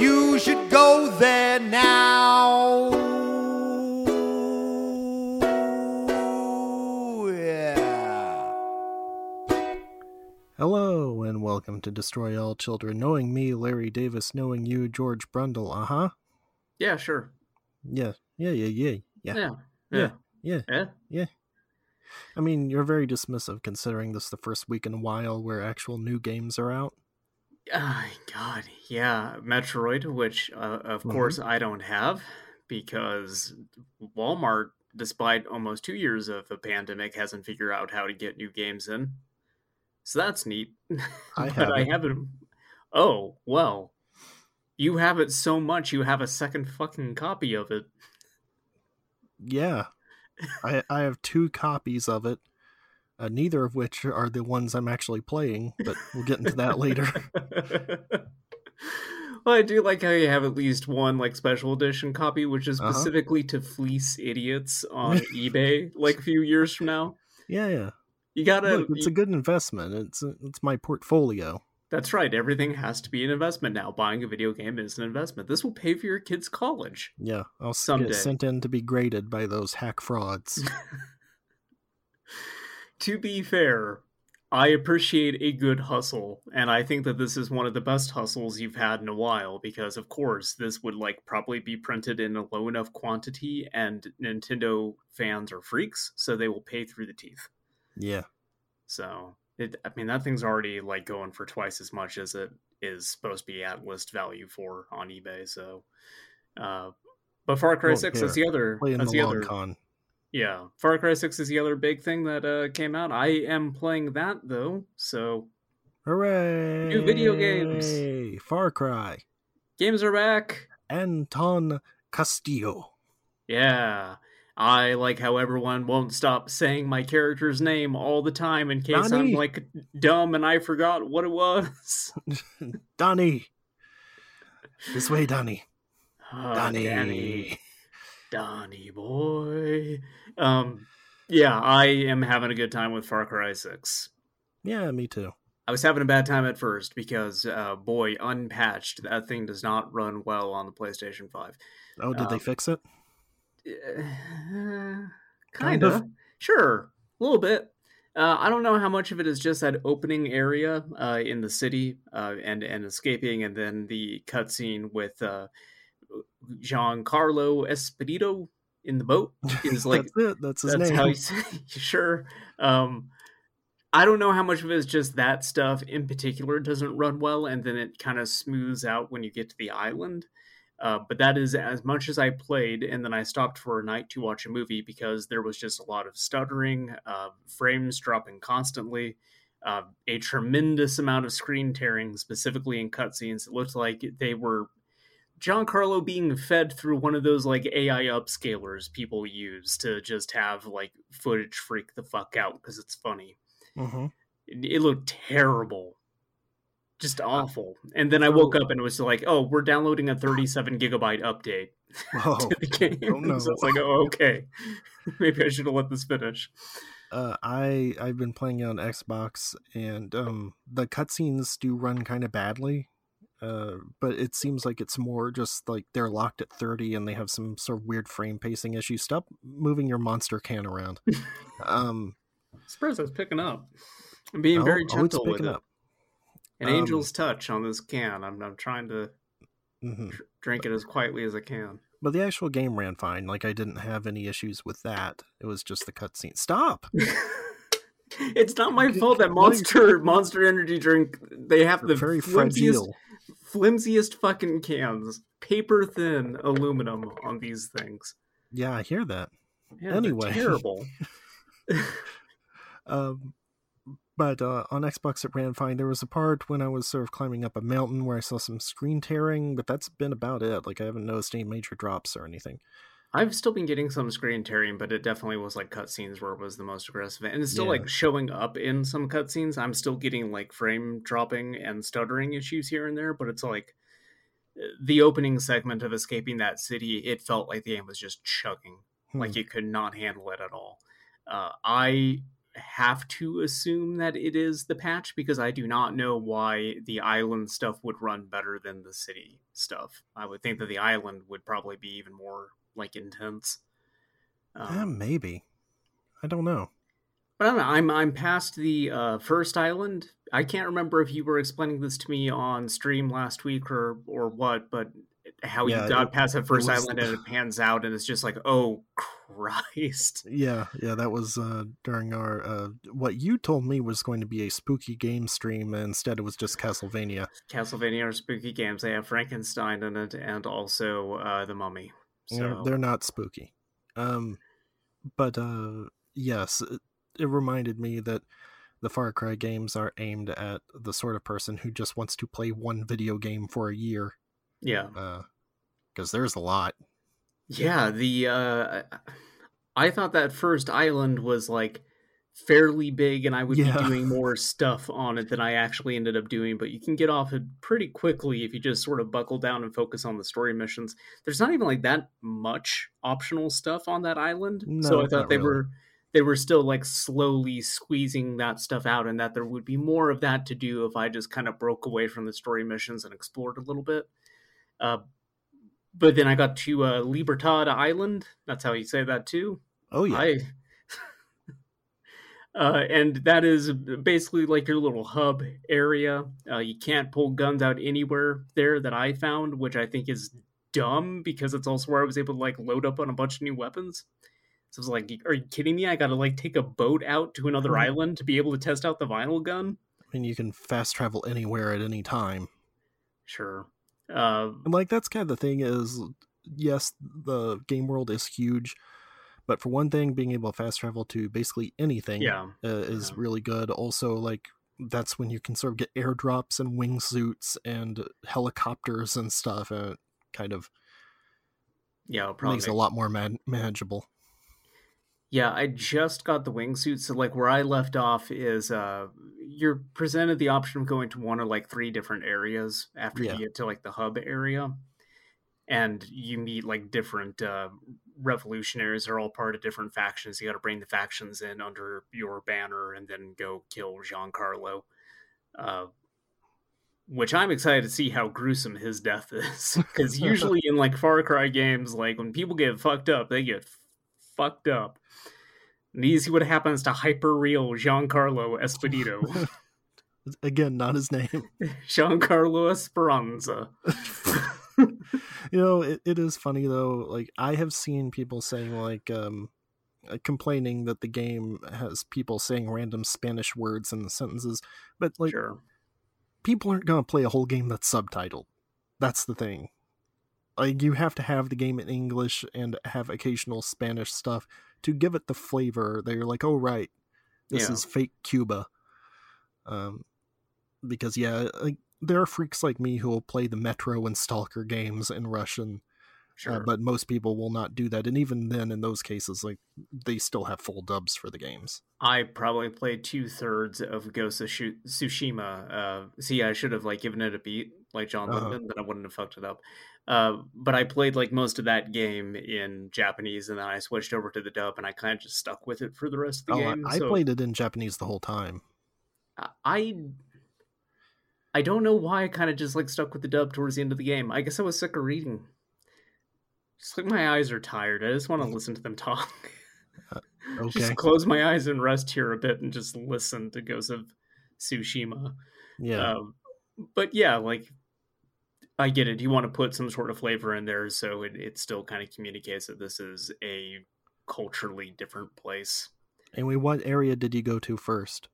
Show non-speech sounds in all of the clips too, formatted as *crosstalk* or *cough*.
You should go there now. Yeah. Hello, and welcome to Destroy All Children. Knowing me, Larry Davis. Knowing you, George Brundle. Uh huh. Yeah, sure. Yeah, yeah, yeah, yeah. Yeah. Yeah. Yeah. Yeah. yeah. I mean, you're very dismissive considering this the first week in a while where actual new games are out. Oh, God. Yeah. Metroid, which, uh, of Mhm. course, I don't have because Walmart, despite almost two years of a pandemic, hasn't figured out how to get new games in. So that's neat. I *laughs* have. I haven't. Oh, well. You have it so much, you have a second fucking copy of it. Yeah. I I have two copies of it. Uh, neither of which are the ones I'm actually playing, but we'll get into that later. *laughs* well, I do like how you have at least one like special edition copy, which is Uh-huh. specifically to fleece idiots on eBay, like a few years from now. Yeah, yeah. You gotta. Look, it's a good investment. It's it's my portfolio. That's right. Everything has to be an investment now. Buying a video game is an investment. This will pay for your kid's college. Yeah, I'll Someday. get sent in to be graded by those hack frauds. *laughs* to be fair, I appreciate a good hustle, and I think that this is one of the best hustles you've had in a while because, of course, this would like probably be printed in a low enough quantity, and Nintendo fans are freaks, so they will pay through the teeth. yeah, So, it, I mean, that thing's already like going for twice as much as it is supposed to be at list value for on eBay. So, uh, but Far Cry Six is the other. play in that's the the other. con. Yeah, Far Cry 6 is the other big thing that uh, came out. I am playing that though, so Hooray! New video games. Far Cry. games are back. Anton Castillo. Yeah. I like how everyone won't stop saying my character's name all the time in case I'm like dumb and I forgot what it was. *laughs* Donnie. This way, Donnie. *laughs* Oh, Donnie. Danny. Donnie boy. Um yeah, I am having a good time with Far Cry 6. Yeah, me too. I was having a bad time at first because, uh, boy, unpatched, that thing does not run well on the PlayStation 5. Oh, did they Um, fix it? Uh, *sighs* Kind kind of. of. Sure. A little bit. Uh, I don't know how much of it is just that opening area uh, in the city uh, and, and escaping, and then the cutscene with uh, Giancarlo Esposito in the boat. Is *laughs* like that's it. That's his that's name. how you say *laughs* sure. Um i don't know how much of it is just that stuff in particular doesn't run well and then it kind of smooths out when you get to the island. Uh, but that is as much as i played and then i stopped for a night to watch a movie because there was just a lot of stuttering uh, frames dropping constantly uh, a tremendous amount of screen tearing specifically in cutscenes. It looked like they were Giancarlo being fed through one of those like AI upscalers people use to just have like footage freak the fuck out because it's funny. hmm It, it looked terrible, just awful. And then I woke up and it was like, oh, we're downloading a 37 gigabyte update Whoa. *laughs* to the *laughs* game. Oh, *laughs* no. so it's like, oh, okay, maybe I should have let this finish. Uh, I I've been playing it on Xbox, and um, the cutscenes do run kind of badly. Uh, but it seems like it's more just like they're locked at 30 and they have some sort of weird frame pacing issue. Stop moving your monster can around. um, Surprised I was picking up. I'm being oh, very oh, it's gentle with picking it. up. An Um, angel's touch on this can. I'm, I'm trying to hmm dr- drink it as quietly as I can. But the actual game ran fine. Like I didn't have any issues with that. It was just the cutscene. Stop. *laughs* it's not my fault that Monster Monster Energy drink they have the very flimsiest, fragile. Flimsiest fucking cans, paper thin aluminum on these things. Yeah, I hear that. Yeah, Anyway. terrible. *laughs* *laughs* Um, but uh, on Xbox it ran fine. There was a part when I was sort of climbing up a mountain where I saw some screen tearing, but that's been about it. Like I haven't noticed any major drops or anything. I've still been getting some screen tearing, but it definitely was like cutscenes where it was the most aggressive, and it's still Yeah. like showing up in some cutscenes. I'm still getting like frame dropping and stuttering issues here and there, but it's like uh, the opening segment of escaping that city. It felt like the game was just chugging, Hmm. like it could not handle it at all. Uh, I have to assume that it is the patch because I do not know why the island stuff would run better than the city stuff. I would think that the island would probably be even more like intense. Um, maybe. I don't know. but I don't know. I'm I'm past the uh, first island. I can't remember if you were explaining this to me on stream last week or or what, but how Yeah, you got it- past that first was- island and it pans out and it's just like, oh *laughs* Christ. Yeah, yeah, that was uh, during our uh, what you told me was going to be a spooky game stream, and instead it was just Castlevania. Castlevania are spooky games. They have Frankenstein in it and also uh, the Mummy. They're, they're not spooky. Um, but uh, yes, it, it reminded me that the Far Cry games are aimed at the sort of person who just wants to play one video game for a year, yeah. because there's a lot. Yeah, the uh I thought that first island was like fairly big and I would Yeah. be doing *laughs* more stuff on it than I actually ended up doing, but you can get off it pretty quickly if you just sort of buckle down and focus on the story missions. There's not even like that much optional stuff on that island. so I thought they really. were they were still like slowly squeezing that stuff out and that there would be more of that to do if I just kind of broke away from the story missions and explored a little bit. Uh, but then I got to uh, Libertad Island. That's how you say that too. Oh yeah, I. Uh, and that is basically like your little hub area. Uh, you can't pull guns out anywhere there that I found, which I think is dumb because it's also where I was able to like load up on a bunch of new weapons. So I was like, "Are you kidding me? I got to like take a boat out to another Right. island to be able to test out the vinyl gun." I mean you can fast travel anywhere at any time. Sure. Uh, And like that's kind of the thing is yes, the game world is huge, but for one thing, being able to fast travel to basically anything yeah. uh, is Yeah. really good. Also, like that's when you can sort of get airdrops and wingsuits and helicopters and stuff, and it kind of Yeah. Probably makes it a lot more man- manageable. Yeah, I just got the wingsuit. So like where I left off is uh you're presented the option of going to one or like three different areas after Yeah. you get to like the hub area. And you meet like different uh revolutionaries are all part of different factions. You gotta bring the factions in under your banner and then go kill Giancarlo. Uh which I'm excited to see how gruesome his death *laughs* is. Because usually in like Far Cry games, like when people get fucked up, they get fucked up. And you see what happens to hyper real Giancarlo Esposito. *laughs* Again, not his name. *laughs* Giancarlo Esperanza. You know, it, it is funny though. Like I have seen people saying like um uh, complaining that the game has people saying random Spanish words in the sentences, but like sure. people aren't going to play a whole game that's subtitled. That's the thing. Like you have to have the game in English and have occasional Spanish stuff to give it the flavor that you're like, oh right, this Yeah. is fake Cuba. Um, because yeah, like there are freaks like me who will play the Metro and Stalker games in Russian, Sure. uh, but most people will not do that. And even then, in those cases, like they still have full dubs for the games. I probably played two thirds of Ghost of Tsushima. Uh, see, I should have like given it a beat, like John Uh-huh. Linden, then I wouldn't have fucked it up. Uh, but I played like most of that game in Japanese, and then I switched over to the dub, and I kind of just stuck with it for the rest of the Oh, I- game. I so played it in Japanese the whole time. I I don't know why I kind of just like stuck with the dub towards the end of the game. I guess I was sick of reading. Just like my eyes are tired. I just want to listen to them talk. *laughs* Okay. just close my eyes and rest here a bit and just listen to Ghost of Tsushima. Yeah. Um, but yeah, like I get it. You want to put some sort of flavor in there, so it, it still kind of communicates that this is a culturally different place. Anyway, what area did you go to first?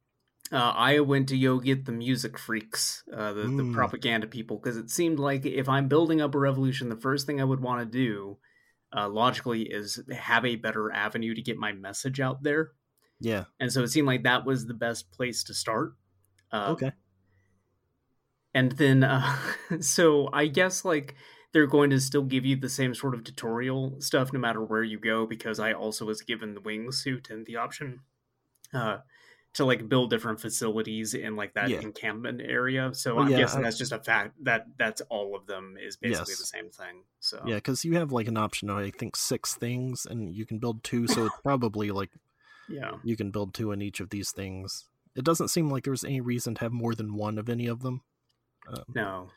Uh, I went to go get the music freaks, uh, the, the Mm. propaganda people, because it seemed like if I'm building up a revolution, the first thing I would want to do, uh, logically, is have a better avenue to get my message out there. Yeah. and so it seemed like that was the best place to start. Uh, Okay. and then uh, *laughs* so i guess like they're going to still give you the same sort of tutorial stuff no matter where you go because i also was given the wingsuit and the option uh to like build different facilities in like that Yeah. encampment area so i'm yeah, guessing I- that's just a fact that that's all of them is basically Yes. the same thing so Yeah, because you have like an option of I think six things, and you can build two. So it's probably like yeah you can build two in each of these things. It doesn't seem like there's any reason to have more than one of any of them. Um, no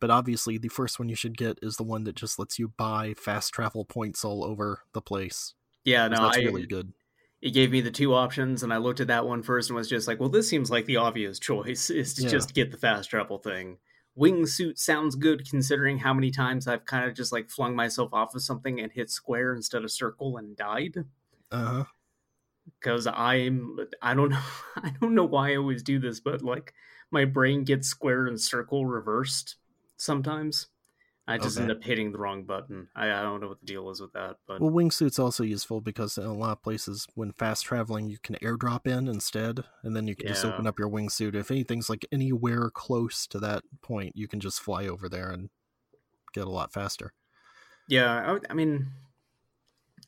but obviously, the first one you should get is the one that just lets you buy fast travel points all over the place. Yeah, no that's i really good. It gave me the two options and i looked at that one first and was just like well this seems like the obvious choice *laughs* is to Yeah. just get the fast travel thing wingsuit sounds good considering how many times i've kind of just like flung myself off of something and hit square instead of circle and died Uh huh. because i'm i don't know *laughs* i don't know why i always do this but like my brain gets square and circle reversed sometimes i just Okay. end up hitting the wrong button I, I don't know what the deal is with that but Well, wingsuit's also useful because in a lot of places, when fast traveling, you can airdrop in instead, and then you can just open up your wingsuit. If anything's like anywhere close to that point, you can just fly over there and get a lot faster. Yeah, I, would- I mean,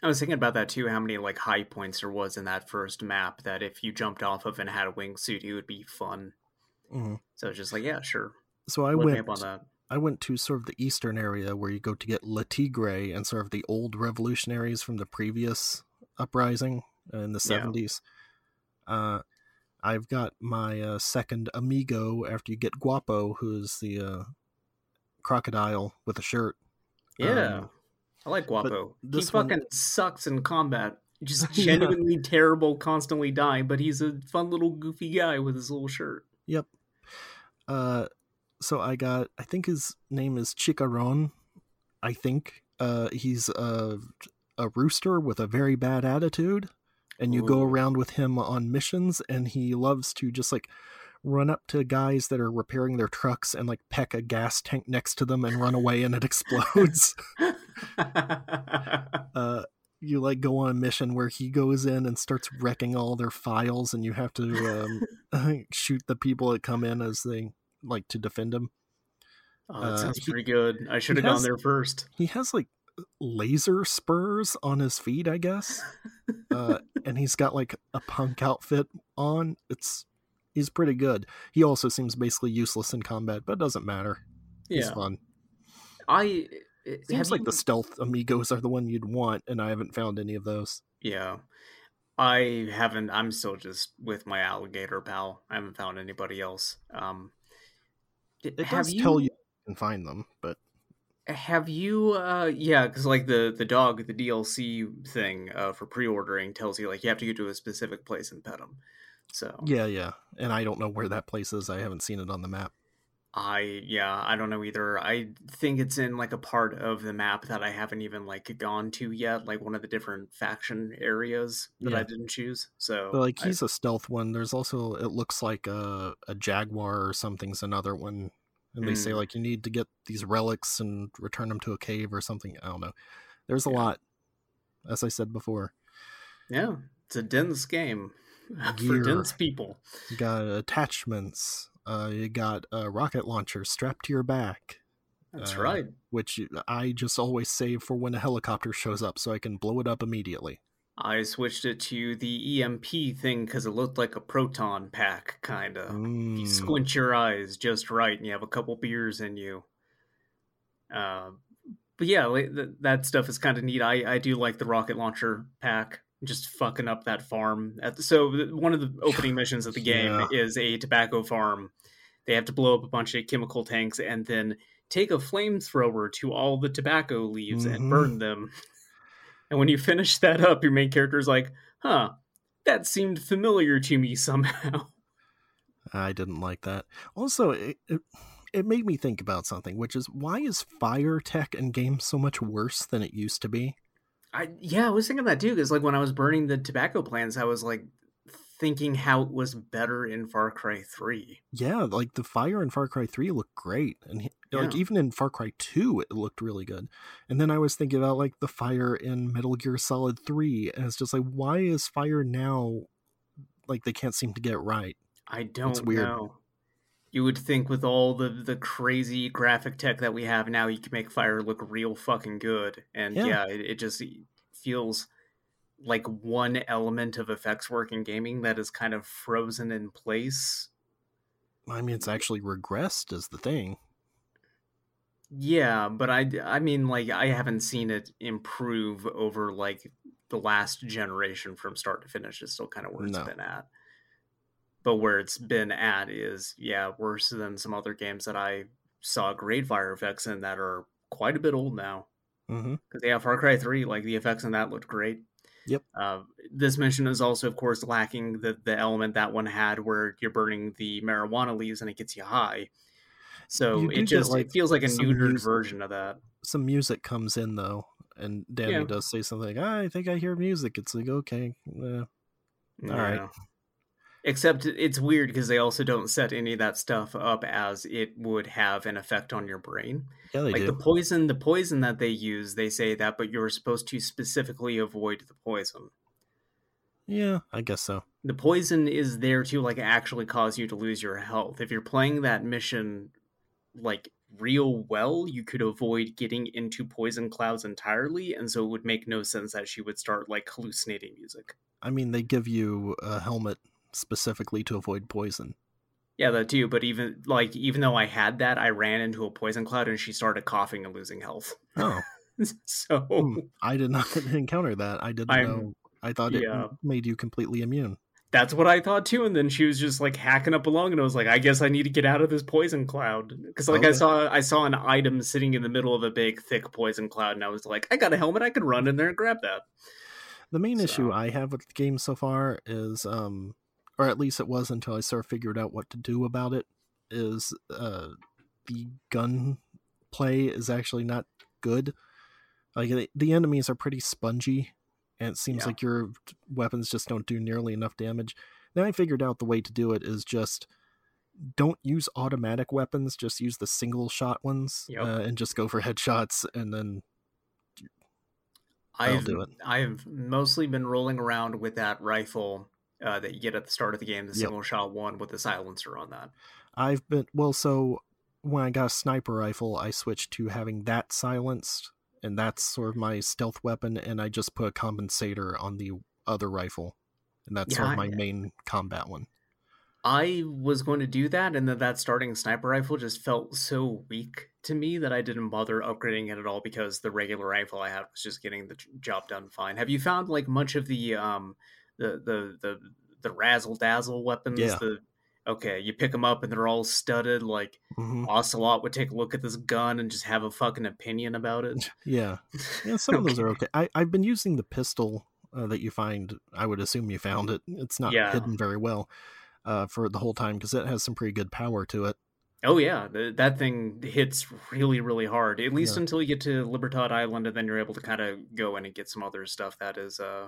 I was thinking about that too. How many like high points there was in that first map that if you jumped off of and had a wingsuit, it would be fun. Mhm. So it's just like, yeah, sure. So I Look went. up on that. I went to sort of the eastern area where you go to get El Tigre and sort of the old revolutionaries from the previous uprising in the Yeah. 70s. Uh, I've got my uh, second amigo after you get Guapo, who's the uh, crocodile with a shirt. Yeah, Um, I like Guapo. He this one- fucking sucks in combat. Just *laughs* Yeah. genuinely terrible, constantly dying. But he's a fun little goofy guy with his little shirt. Yep. Uh, so I got, I think his name is Chicharrón. I think uh, he's a, a rooster with a very bad attitude, and you go around with him on missions, and he loves to just like run up to guys that are repairing their trucks and like peck a gas tank next to them and run away, and it explodes. *laughs* *laughs* uh, you like go on a mission where he goes in and starts wrecking all their files, and you have to um, *laughs* shoot the people that come in as they like to defend him. oh, that Uh, sounds he- pretty good. I should have gone there first. He has like laser spurs on his feet, I guess, *laughs* uh, and he's got like a punk outfit on. It's he's pretty good. He also seems basically useless in combat, but it doesn't matter. He's fun. I. It seems like you- the stealth amigos are the one you'd want, and I haven't found any of those. Yeah. I haven't I'm still just with my alligator pal. I haven't found anybody else. Um It does tell you you can find them, but have you uh yeah, cuz like the the dog the DLC thing uh for pre-ordering tells you like you have to go to a specific place and pet them. So yeah, yeah. And I don't know where that place is. I haven't seen it on the map. I yeah, I don't know either. I think it's in like a part of the map that I haven't even like gone to yet, like one of the different faction areas that I didn't choose. So But like he's a stealth one. There's also it looks like a a jaguar or something's another one, and they say Mm. like you need to get these relics and return them to a cave or something. I don't know. There's a Yeah. lot, as I said before. Yeah, it's a dense game *laughs* for dense people. You got attachments. Uh, you got a rocket launcher strapped to your back, That's Uh, right. which I just always save for when a helicopter shows up, so I can blow it up immediately. I switched it to the EMP thing because it looked like a proton pack, kind of. You Mm. squint your eyes just right, and you have a couple beers in you. Uh, but yeah, that stuff is kind of neat. I, I do like the rocket launcher pack, just fucking up that farm. At the, so one of the *sighs* opening missions of the game Yeah. is a tobacco farm. They have to blow up a bunch of chemical tanks and then take a flamethrower to all the tobacco leaves Mhm. and burn them. And when you finish that up, your main character is like, "Huh, that seemed familiar to me *laughs* somehow." I didn't like that. Also, it, it it made me think about something, which is why is fire tech in games so much worse than it used to be? I yeah, I was thinking that too because like when I was burning the tobacco plants, I was like thinking how it was better in Far Cry 3. Yeah, like the fire in Far Cry 3 looked great. And he, like even in Far Cry 2 it looked really good. And then I was thinking about like the fire in Metal Gear Solid 3 and it's just like why is fire now like they can't seem to get it right. I don't it's weird. know. You would think with all the the crazy graphic tech that we have now, you can make fire look real fucking good. And Yeah. yeah, it, it just feels like one element of effects work in gaming that is kind of frozen in place. I mean it's actually regressed is the thing. Yeah, but I I mean like I haven't seen it improve over like the last generation from start to finish. It's still kind of where it's No. been at. But where it's been at is yeah, worse than some other games that I saw great fire effects in that are quite a bit old now. Because yeah, Far Cry Three, like the effects in that looked great. Yep. Uh, this mission is also, of course, lacking the the element that one had where you're burning the marijuana leaves and it gets you high. So You it just like, it feels like a neutered music. version of that. Some music comes in though and Dani Yeah. does say something like, "Ah, I think I hear music. It's like, okay. eh. All right. Except it's weird because they also don't set any of that stuff up as it would have an effect on your brain. Yeah, they like do. the poison, the poison that they use, they say that, but you're supposed to specifically avoid the poison. yeah, I guess so. The poison is there to like actually cause you to lose your health. If you're playing that mission like real well, you could avoid getting into poison clouds entirely, and so it would make no sense that she would start like hallucinating music. I mean, they give you a helmet specifically to avoid poison. Yeah, that too. But even like even though I had that, I ran into a poison cloud and she started coughing and losing health. Oh, *laughs* so hmm, I did not *laughs* encounter that. I didn't I'm- know. I thought it yeah. made you completely immune. that's what I thought too. And then she was just like hacking up along, and I was like, I guess I need to get out of this poison cloud because like I saw I saw an item sitting in the middle of a big thick poison cloud, and I was like, I got a helmet, I could run in there and grab that. The main issue I have with the game so far is, um, or at least it was until I sort of figured out what to do about it, is uh, the gun play is actually not good. Like the, the enemies are pretty spongy, and it seems Yeah. like your weapons just don't do nearly enough damage. Then I figured out the way to do it is just don't use automatic weapons, just use the single shot ones, Yep. uh, and just go for *laughs* headshots, and then I've do it. I've mostly been rolling around with that rifle uh, that you get at the start of the game, the Yep. single shot one with the silencer on that. I've been well. So when I got a sniper rifle, I switched to having that silenced, and that's sort of my stealth weapon. And I just put a compensator on the other rifle, and that's sort of my I- main combat one. I was going to do that, and then that starting sniper rifle just felt so weak to me that I didn't bother upgrading it at all because the regular rifle I had was just getting the job done fine. Have you found like much of the um the the the the razzle dazzle weapons? Yeah. The okay, you pick them up and they're all studded. Like hmm Ocelot would take a look at this gun and just have a fucking opinion about it. *laughs* Yeah, yeah. *laughs* Some of those are okay. I I've been using the pistol uh, that you find. I would assume you found it. It's not Yeah. hidden very well. Uh, for the whole time because it has some pretty good power to it. Oh yeah, th- that thing hits really, really hard. At least Yeah. until you get to Libertad Island, and then you're able to kind of go in and get some other stuff that is uh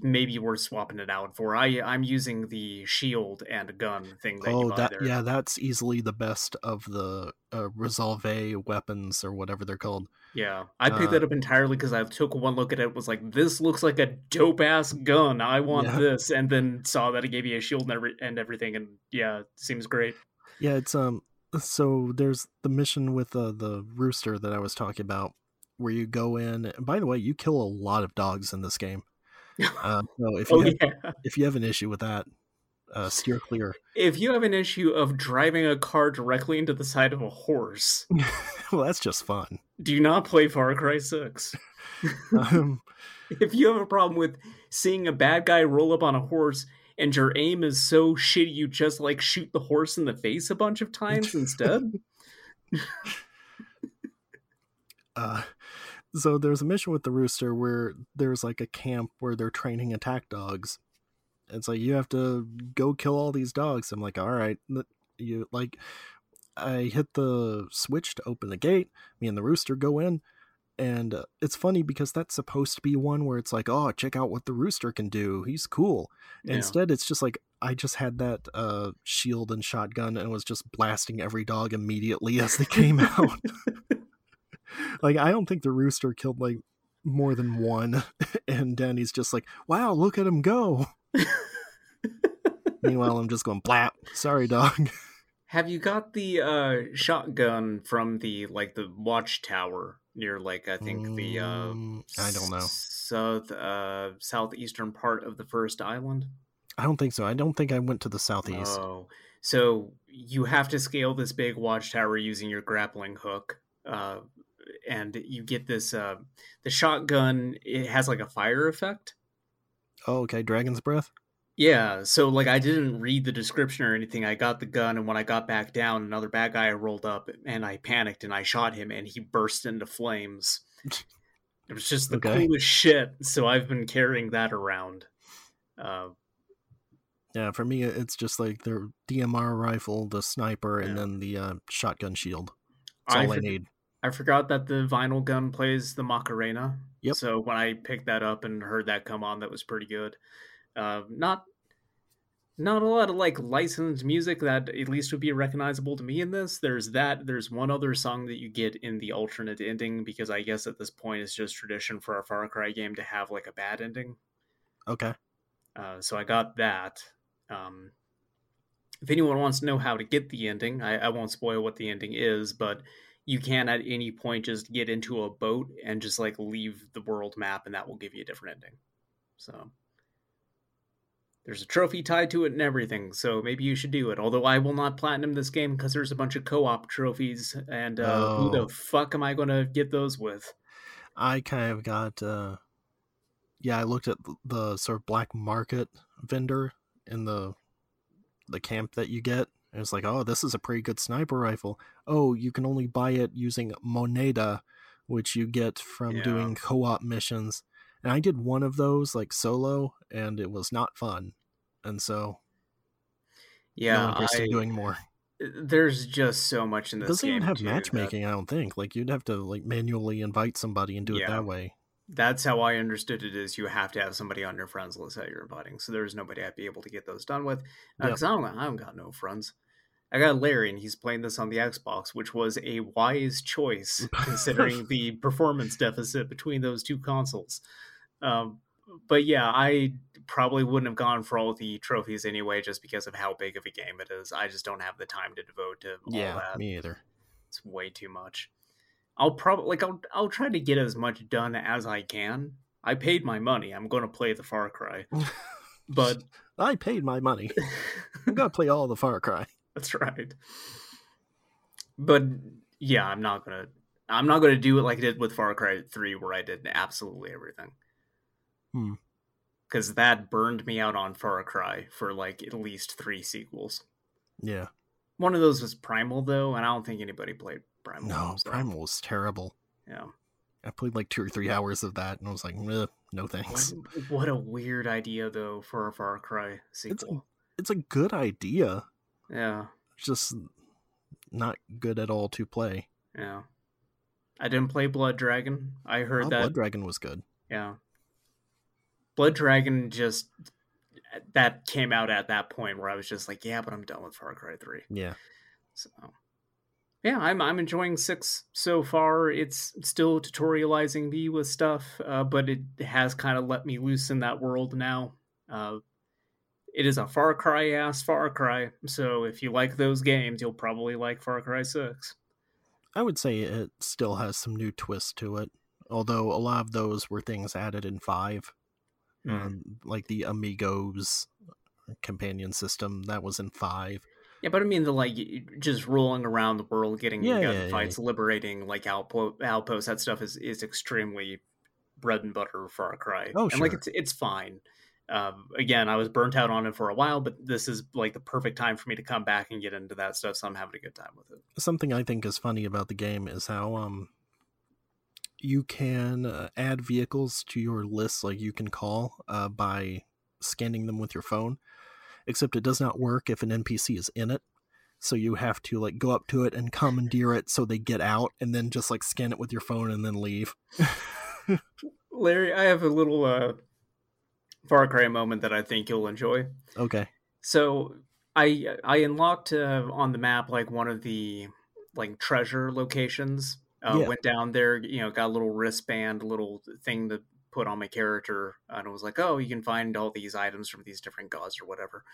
maybe worth swapping it out for. I I'm using the shield and gun thing that you oh, that there. yeah, that's easily the best of the uh, Resolve weapons or whatever they're called. Yeah, I picked Uh, that up entirely because I took one look at it, was like, "This looks like a dope ass gun. I want Yeah. this," and then saw that it gave you a shield and, every, and everything, and yeah, it seems great. Yeah, it's um. So there's the mission with uh, the rooster that I was talking about, where you go in. And by the way, you kill a lot of dogs in this game. Uh, so if you oh have, yeah. *laughs* if you have an issue with that, uh, steer clear. If you have an issue of driving a car directly into the side of a horse, *laughs* well, that's just fun. do not play Far Cry 6. *laughs* Um, if you have a problem with seeing a bad guy roll up on a horse and your aim is so shitty you just like shoot the horse in the face a bunch of times instead, uh, so there's a mission with the rooster where there's like a camp where they're training attack dogs. It's like you have to go kill all these dogs. I'm like, all right, you like. I hit the switch to open the gate. Me and the rooster go in. and uh, it's funny because that's supposed to be one where it's like, oh, check out what the rooster can do. He's cool. Yeah. Instead, it's just like I just had that uh, shield and shotgun and was just blasting every dog immediately as they came *laughs* out. Like I don't think the rooster killed like more than one, *laughs* and Dani's just like, wow, look at him go. *laughs* Meanwhile, I'm just going blap. Sorry, dog. *laughs* Have you got the uh, shotgun from the like the watchtower near like I think the uh, Mm, I don't know. south uh, southeastern part of the first island? I don't think so. I don't think I went to the southeast. Oh, so you have to scale this big watchtower using your grappling hook, uh, and you get this. Uh, the shotgun it has like a fire effect. Oh, okay. Dragon's breath. Yeah, so like I didn't read the description or anything. I got the gun, and when I got back down, another bad guy rolled up, and I panicked and I shot him, and he burst into flames. *laughs* It was just the Okay. coolest shit. So I've been carrying that around. Uh, Yeah, for me, it's just like the DMR rifle, the sniper, and Yeah. then the uh, shotgun shield. That's I, all I need. I forgot that the vinyl gun plays the Macarena. Yep. So when I picked that up and heard that come on, that was pretty good. Uh, not not a lot of like licensed music that at least would be recognizable to me in this. There's that. There's one other song that you get in the alternate ending because I guess at this point it's just tradition for a Far Cry game to have like a bad ending. Okay. Uh, so I got that. Um, if anyone wants to know how to get the ending, I, I won't spoil what the ending is, but you can at any point just get into a boat and just like leave the world map, and that will give you a different ending. So there's a trophy tied to it and everything, so maybe you should do it. Although I will not platinum this game because there's a bunch of co-op trophies, and uh, who Oh. the fuck am I going to get those with? I kind of got. uh Yeah, I looked at th- the sort of black market vendor in the the camp that you get. And it's like, oh, this is a pretty good sniper rifle. Oh, you can only buy it using moneda, which you get from Yeah. doing co-op missions. And I did one of those like solo, and it was not fun. And so, Yeah, no interest I- in doing more. Eh, there's just so much in It this doesn't game. even have too, that- matchmaking. I don't think. Like you'd have to like manually invite somebody and do it that way. that's how I understood it. Is you have to have somebody on your friends list that you're inviting. So there's nobody I'd be able to get those done with Yep. because I don't. I don't got no friends. I got Larry, and he's playing this on the Xbox, which was a wise choice *laughs* considering the performance deficit between those two consoles. Um, but yeah, I probably wouldn't have gone for all the trophies anyway, just because of how big of a game it is. I just don't have the time to devote to all yeah, that. me either. It's way too much. I'll probably like I'll I'll try to get as much done as I can. I paid my money. I'm going to play the Far Cry. *laughs* But I paid my money. *laughs* I'm gonna play all the Far Cry. *laughs* that's right. But yeah, I'm not going to I'm not to do it like I did with Far Cry 3 where I did absolutely everything. Hmm. Cuz that burned me out on Far Cry for like at least 3 sequels. Yeah. One of those was Primal though, and I don't think anybody played Primal. No, so, Primal was terrible. Yeah. I played like two or three hours of that, and I was like, no thanks. what a weird idea, though, for a Far Cry sequel. It's a good idea, Yeah, just not good at all to play. yeah. I didn't play Blood Dragon. I heard Oh, that. Blood Dragon was good. Yeah. Blood Dragon just that came out at that point where I was just like, yeah, but I'm done with Far Cry Three. Yeah, So, yeah, I'm I'm enjoying six so far. It's still tutorializing me with stuff, uh, but it has kind of let me loose in that world now. Uh, it is a Far Cry ass Far Cry, so if you like those games, you'll probably like Far Cry Six. I would say it still has some new twists to it. Although a lot of those were things added in five, Mm. um, like the Amigos companion system that was in five. Yeah, but I mean the like just rolling around the world, getting Yeah, gun yeah, yeah, fights, liberating like outpo- outposts. That stuff is is extremely bread and butter Far Cry. Oh, and like it's it's fine. Um, again, I was burnt out on it for a while, but this is like the perfect time for me to come back and get into that stuff. So I'm having a good time with it. something I think is funny about the game is how um you can uh, add vehicles to your list like you can call uh, by scanning them with your phone except it does not work if an NPC is in it so you have to like go up to it and commandeer it so they get out and then just like scan it with your phone and then leave *laughs* Larry, I have a little uh, Far Cry moment that I think you'll enjoy. okay So I I unlocked uh, on the map like one of the like treasure locations. Uh, Yeah. Went down there, you know, got a little wristband, little thing to put on my character, and it was like, oh, you can find all these items from these different gods or whatever.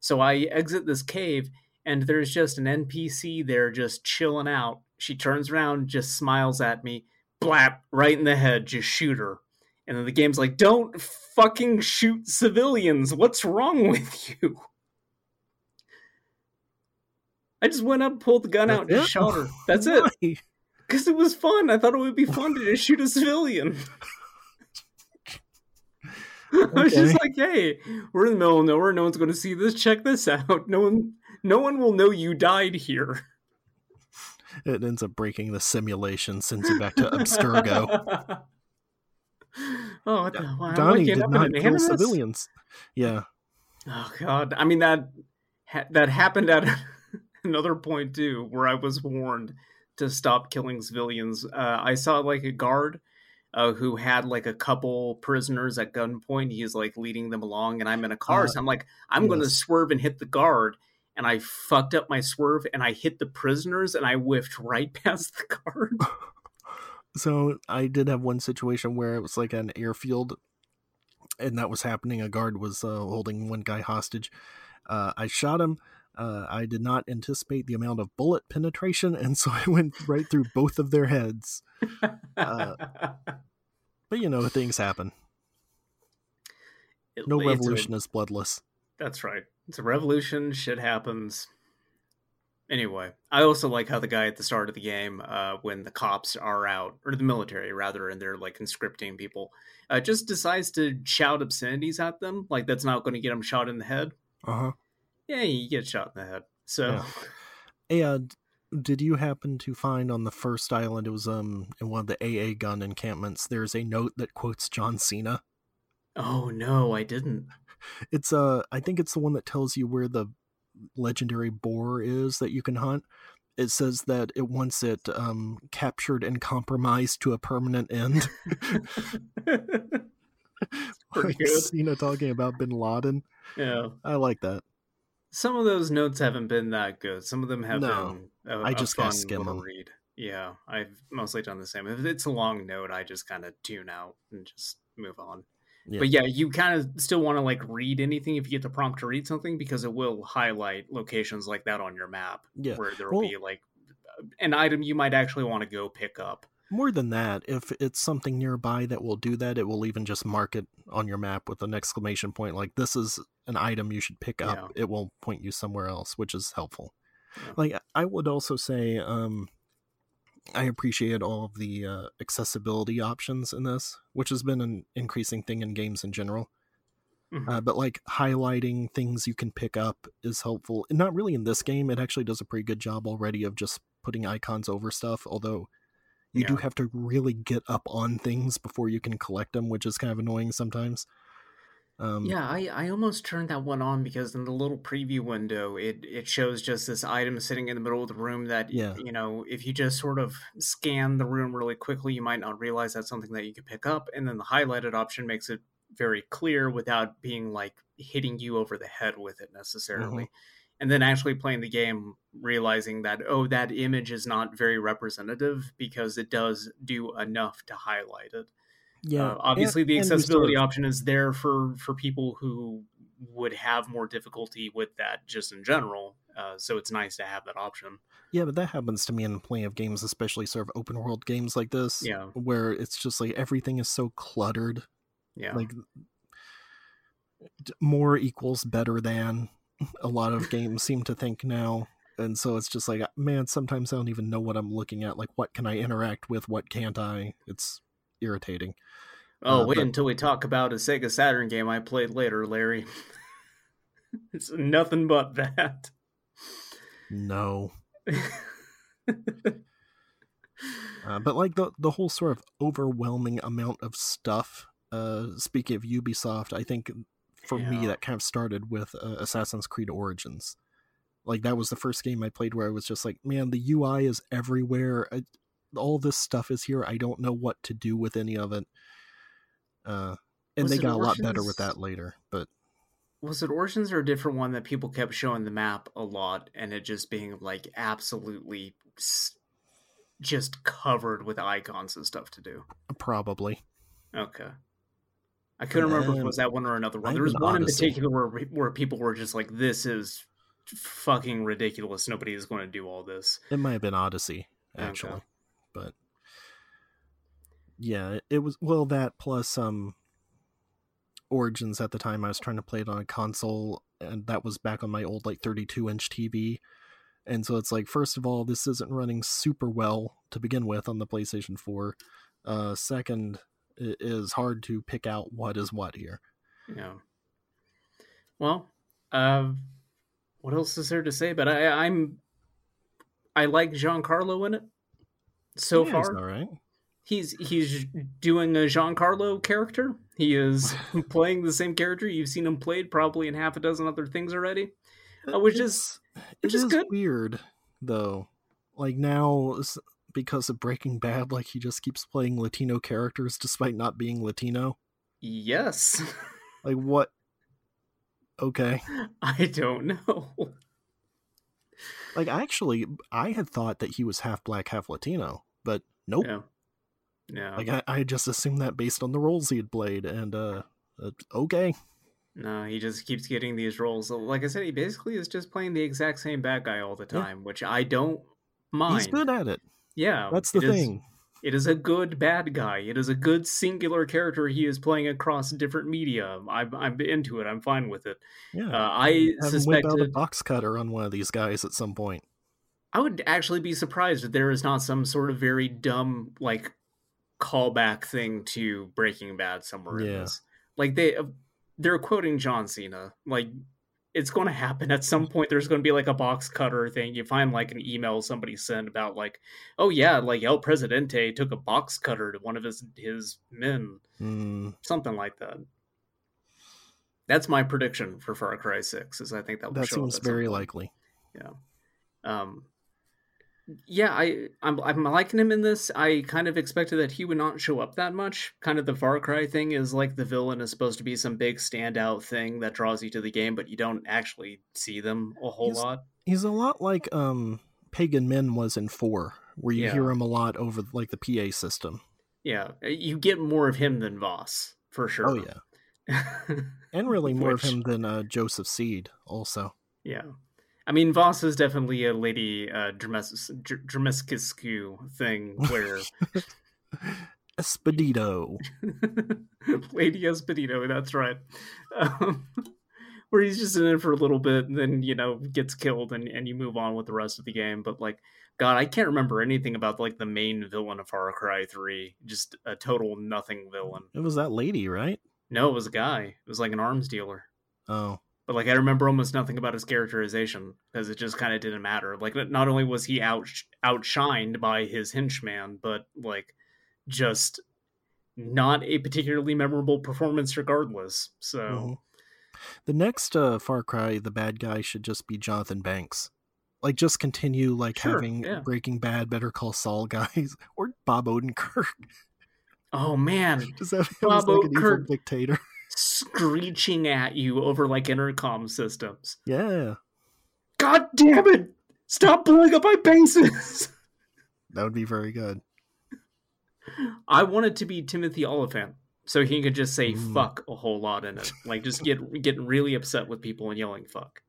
So I exit this cave, and there's just an NPC there, just chilling out. She turns around, just smiles at me, blap, right in the head, just shoot her. And then the game's like, don't fucking shoot civilians. What's wrong with you? I just went up, pulled the gun out, and it? shot her. *laughs* That's it. Because it was fun. I thought it would be fun to just shoot a civilian. *laughs* I was just like, hey, we're in the middle of nowhere. No one's going to see this. Check this out. No one, no one will know you died here. it ends up breaking the simulation sends you back to abstergo *laughs* *laughs* oh, what the, why, donnie did not kill civilians yeah Oh God! I mean that ha- that happened at *laughs* another point too, where I was warned to stop killing civilians. Uh, I saw like a guard uh, who had like a couple prisoners at gunpoint. He's like leading them along, and I'm in a car, Uh, so I'm like, I'm going to swerve and hit the guard. And I fucked up my swerve, and I hit the prisoners, and I whiffed right *laughs* past the guard. So I did have one situation where it was like an airfield, and that was happening. A guard was uh, holding one guy hostage. Uh, I shot him. Uh, I did not anticipate the amount of bullet penetration, and so *laughs* I went right through both of their heads. Uh, But you know, things happen. It- No it's a- revolution is bloodless. That's right. It's a revolution. Shit happens. Anyway, I also like how the guy at the start of the game, uh, when the cops are out, or the military rather, and they're like conscripting people, uh, just decides to shout obscenities at them. Like that's not going to get him shot in the head. Uh huh. Yeah, you get shot in the head. So, Yeah. And did you happen to find on the first island? It was um in one of the AA gun encampments. There's a note that quotes John Cena. oh no, I didn't. It's uh I think it's the one that tells you where the legendary boar is that you can hunt. It says that it wants it um captured and compromised to a permanent end. *laughs* *laughs* Good. Cena talking about Bin Laden. yeah. I like that. Some of those notes haven't been that good. Some of them have No. been. A, I a just fun skim little 'em. read. Yeah, I've mostly done the same. If it's a long note, I just kind of tune out and just move on. Yeah. But yeah, you kind of still want to like read anything if you get the prompt to read something because it will highlight locations like that on your map Yeah. where there will Well- be like an item you might actually want to go pick up. More than that, if it's something nearby that will do that, it will even just mark it on your map with an exclamation point like this is an item you should pick up. Yeah. It will point you somewhere else, which is helpful. Like I would also say um I appreciate all of the uh, accessibility options in this, which has been an increasing thing in games in general. Mhm. Uh, but like highlighting things you can pick up is helpful. And not really in this game. It actually does a pretty good job already of just putting icons over stuff. Although you do have to really get up on things before you can collect them, which is kind of annoying sometimes. Um, Yeah, I, I almost turned that one on because in the little preview window, it, it shows just this item sitting in the middle of the room that, Yeah. you know, if you just sort of scan the room really quickly, you might not realize that's something that you could pick up. And then the highlighted option makes it very clear without being like hitting you over the head with it necessarily. And then actually playing the game, realizing that, oh, that image is not very representative because it does do enough to highlight it. Yeah. Uh, obviously, and- the and you sort accessibility option is there for for people who would have more difficulty with that just in general. Uh, so it's nice to have that option. Yeah, but that happens to me in plenty of games, especially sort of open world games like this. Yeah. Where it's just like everything is so cluttered. Yeah, Like more equals better than a lot of *laughs* games seem to think now. And so it's just like, man, sometimes I don't even know what I'm looking at. Like, what can I interact with? What can't I? It's irritating. oh, uh, wait but- until we talk about a Sega Saturn game I played later, Larry. *laughs* it's nothing but that. No. *laughs* Uh, but like the the whole sort of overwhelming amount of stuff. Uh, speaking of Ubisoft, I think for me that kind of started with uh, Assassin's Creed Origins. Like that was the first game I played where I was just like, man, the UI is everywhere. I, all this stuff is here. I don't know what to do with any of it. Uh, and Was they got a lot better with that later. But Was it Origins or a different one that people kept showing the map a lot and it just being like absolutely just covered with icons and stuff to do? probably. Okay. I couldn't remember if it was that one or another one. There was one in particular where where people were just like, "This is fucking ridiculous. Nobody is going to do all this." It might have been Odyssey, Okay. But yeah, it, it was well that plus um Origins at the time I was trying to play it on a console and that was back on my old like 32 inch TV. And so it's like first of all this isn't running super well to begin with on the PlayStation 4. Uh second it is hard to pick out what is what here. Yeah. Well, uh, what else is there to say? But I, I'm, I like Giancarlo in it. So Yeah, it's far, all right. he's he's doing a Giancarlo character. He is *laughs* playing the same character. You've seen him played probably in half a dozen other things already. Uh, which is which is is good. weird though. Like now because of Breaking Bad, like he just keeps playing Latino characters despite not being Latino. Yes, *laughs* Like what? Okay. I don't know. Like actually, I had thought that he was half black, half Latino, but nope. Yeah, yeah. Like I, I just assumed that based on the roles he had played, and uh, uh okay. No, he just keeps getting these roles. Like I said, he basically is just playing the exact same bad guy all the Yeah. time, which I don't mind. He's good at it. Yeah, That's the thing. It is a good bad guy. It is a good singular character he is playing across different media. I'm I'm into it. I'm fine with it. Yeah. Uh, I Have him whip out a box cutter on one of these guys at some point. I would actually be surprised if there is not some sort of very dumb like callback thing to Breaking Bad somewhere in Yeah. this. Like they uh, they're quoting John Cena. Like it's going to happen at some point. There's going to be like a box cutter thing. You find like an email somebody sent about like, oh yeah, like El Presidente took a box cutter to one of his his men, Hmm. something like that. That's my prediction for Far Cry Six. Is I think that will that seems very point. likely. Um, yeah, I I'm I'm liking him in this. I kind of expected that he would not show up that much. Kind of the Far Cry thing is like the villain is supposed to be some big standout thing that draws you to the game, but you don't actually see them a whole He's- lot. He's a lot like um Pagan Min was in four, where you Yeah. hear him a lot over like the PA system. Yeah, you get more of him than Vaas for sure. Oh yeah, *laughs* and really more Which- of him than uh, Joseph Seed also. yeah. I mean, Vaas is definitely a Lady uh, Dimitrescu thing where *laughs* Espedito. *laughs* Lady Espedito, that's right. Um, *laughs* where he's just in it for a little bit and then, you know, gets killed and, and you move on with the rest of the game. But, like, God, I can't remember anything about, like, the main villain of Far Cry 3. Just a total nothing villain. It was that lady, right? No, it was a guy. It was like an arms dealer. Oh, But, like, I remember almost nothing about his characterization because it just kind of didn't matter. Like, not only was he out outshined by his henchman, but, like, just not a particularly memorable performance regardless. So mhm. the next uh, Far Cry, the bad guy should just be Jonathan Banks. Like, just continue like Sure, having yeah. Breaking Bad, Better Call Saul guys, *laughs* or Bob Odenkirk. oh man, does that Bob like an evil Odenkirk. dictator. Screeching at you over like intercom systems. Yeah, God damn it! Stop blowing up my bases. *laughs* that would be very good. I want it to be Timothy Olyphant. So he could just say Mm. fuck a whole lot in it. Like just get *laughs* getting really upset with people and yelling fuck.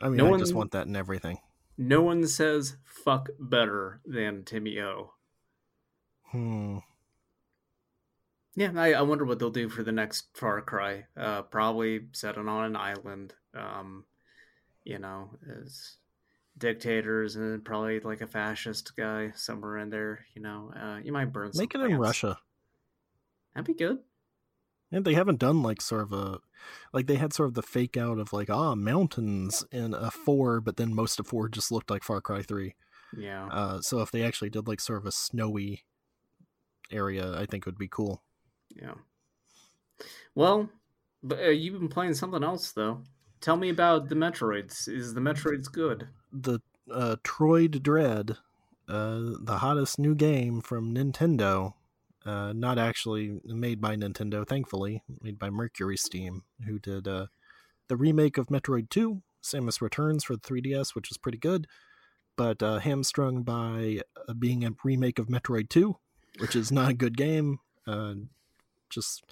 I mean, No I just want that in everything. No one says fuck better than Timmy O. Hmm. Yeah, I, I wonder what they'll do for the next Far Cry. Uh, probably set it on an island. Um, you know, as dictators and probably like a fascist guy somewhere in there. You know, uh, you might burn. Some Make it in. Russia. That'd be good. And they haven't done like sort of a like they had sort of the fake out of like ah mountains in a four, but then most of four just looked like Far Cry three. Yeah. Uh, so if they actually did like sort of a snowy area, I think would be cool. Yeah. Well, but uh, you've been playing something else though. Tell me about the Metroids. Is the Metroids good? The uh, Troid Dread, uh, the hottest new game from Nintendo. Uh, not actually made by Nintendo, thankfully, made by Mercury Steam, who did uh, the remake of Metroid 2, Samus Returns for the 3DS, which is pretty good, but uh, hamstrung by uh, being a remake of Metroid 2, which is not a good game. Just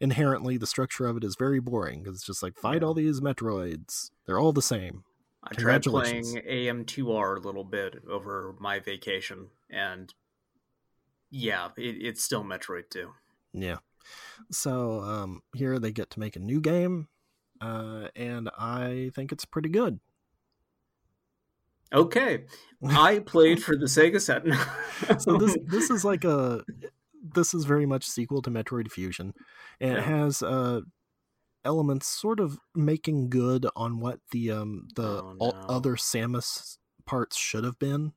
inherently, the structure of it is very boring because it's just like fight all these Metroids. They're all the same. I tried playing Congratulations. AM2R a little bit over my vacation, and yeah, it, it's still Metroid 2. Yeah. So um, here they get to make a new game, uh, and I think it's pretty good. Okay, I played for the Sega Saturn. *laughs* So this *laughs* this is like a this is very much sequel to Metroid Fusion, and it has uh, elements sort of making good on what the um, the Oh, no. other Samus parts should have been,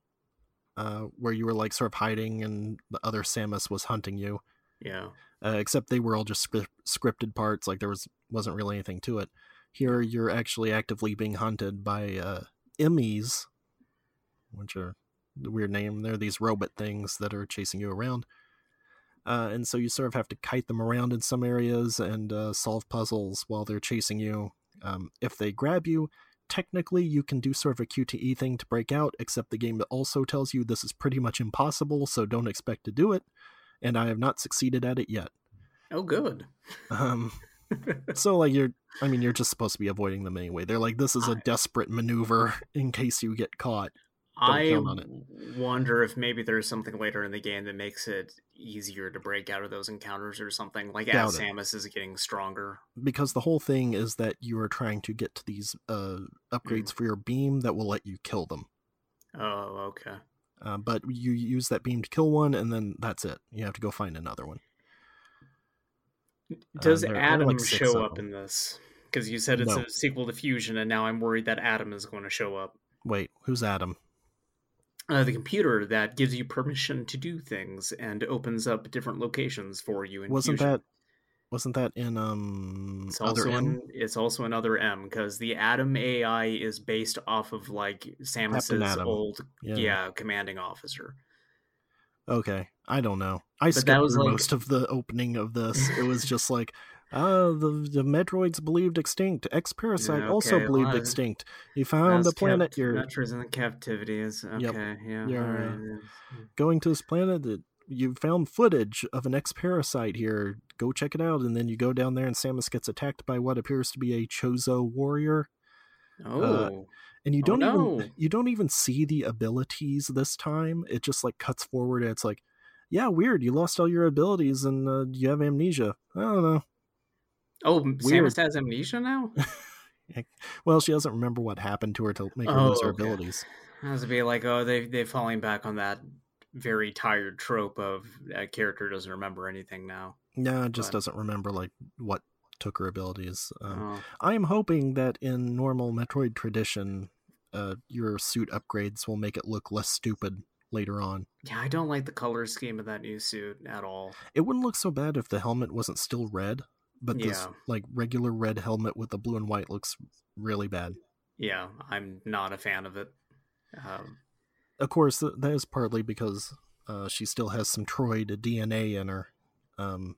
uh, where you were like sort of hiding and the other Samus was hunting you. yeah, uh, except they were all just scrip- scripted parts. Like there was wasn't really anything to it. Here, you're actually actively being hunted by uh, Emmys, which are the weird name. They're these robot things that are chasing you around, uh, and so you sort of have to kite them around in some areas and uh, solve puzzles while they're chasing you. Um, if they grab you, technically you can do sort of a QTE thing to break out, except the game also tells you this is pretty much impossible, so don't expect to do it. And I have not succeeded at it yet. oh, good. Um, *laughs* so like you're, I mean, you're just supposed to be avoiding them anyway. They're like, this is a desperate maneuver in case you get caught. I count on it. wonder if maybe there's something later in the game that makes it easier to break out of those encounters or something. Like Doubt as it. Samus is getting stronger. Because the whole thing is that you are trying to get to these uh, upgrades for your beam that will let you kill them. Oh, okay. Uh, but you use that beam to kill one, and then that's it. You have to go find another one. Does there are like Adam show up in this? Because you said it's No. a sequel to Fusion, and now I'm worried that Adam is going to show up. Wait, who's Adam? Uh, the computer that gives you permission to do things and opens up different locations for you. In Wasn't Fusion. that wasn't that in um It's other also M? in, it's also another M because the Adam AI is based off of like Samus's old Yeah. yeah. commanding officer. Okay, I don't know. I that skipped was through like- most of the opening of this. It was just like, uh, the the Metroids believed extinct. X Parasite Yeah, also believed extinct. He found a planet kept- here. Metroid's in the captivity is okay. Yep. Yeah, uh, right. yeah. Going to this planet that you found footage of an X Parasite here. Go check it out. And then you go down there, and Samus gets attacked by what appears to be a Chozo warrior. Oh, And you Oh, don't no. even you don't even see the abilities this time. It just like cuts forward. And it's like, yeah, weird. You lost all your abilities, and uh, you have amnesia. I don't know. Oh, weird. Samus has amnesia now. *laughs* Well, she doesn't remember what happened to her to make her lose Oh, her okay. abilities. Has to be like, oh, they they're falling back on that very tired trope of a character doesn't remember anything now. It just But- doesn't remember like what took her abilities. Um, oh. I am hoping that in normal Metroid tradition, uh, your suit upgrades will make it look less stupid later on. Yeah, I don't like the color scheme of that new suit at all. It wouldn't look so bad if the helmet wasn't still red, but this like regular red helmet with the blue and white looks really bad. Yeah, I'm not a fan of it. Um, Of course, th- that is partly because uh, she still has some Troid DNA in her. Um,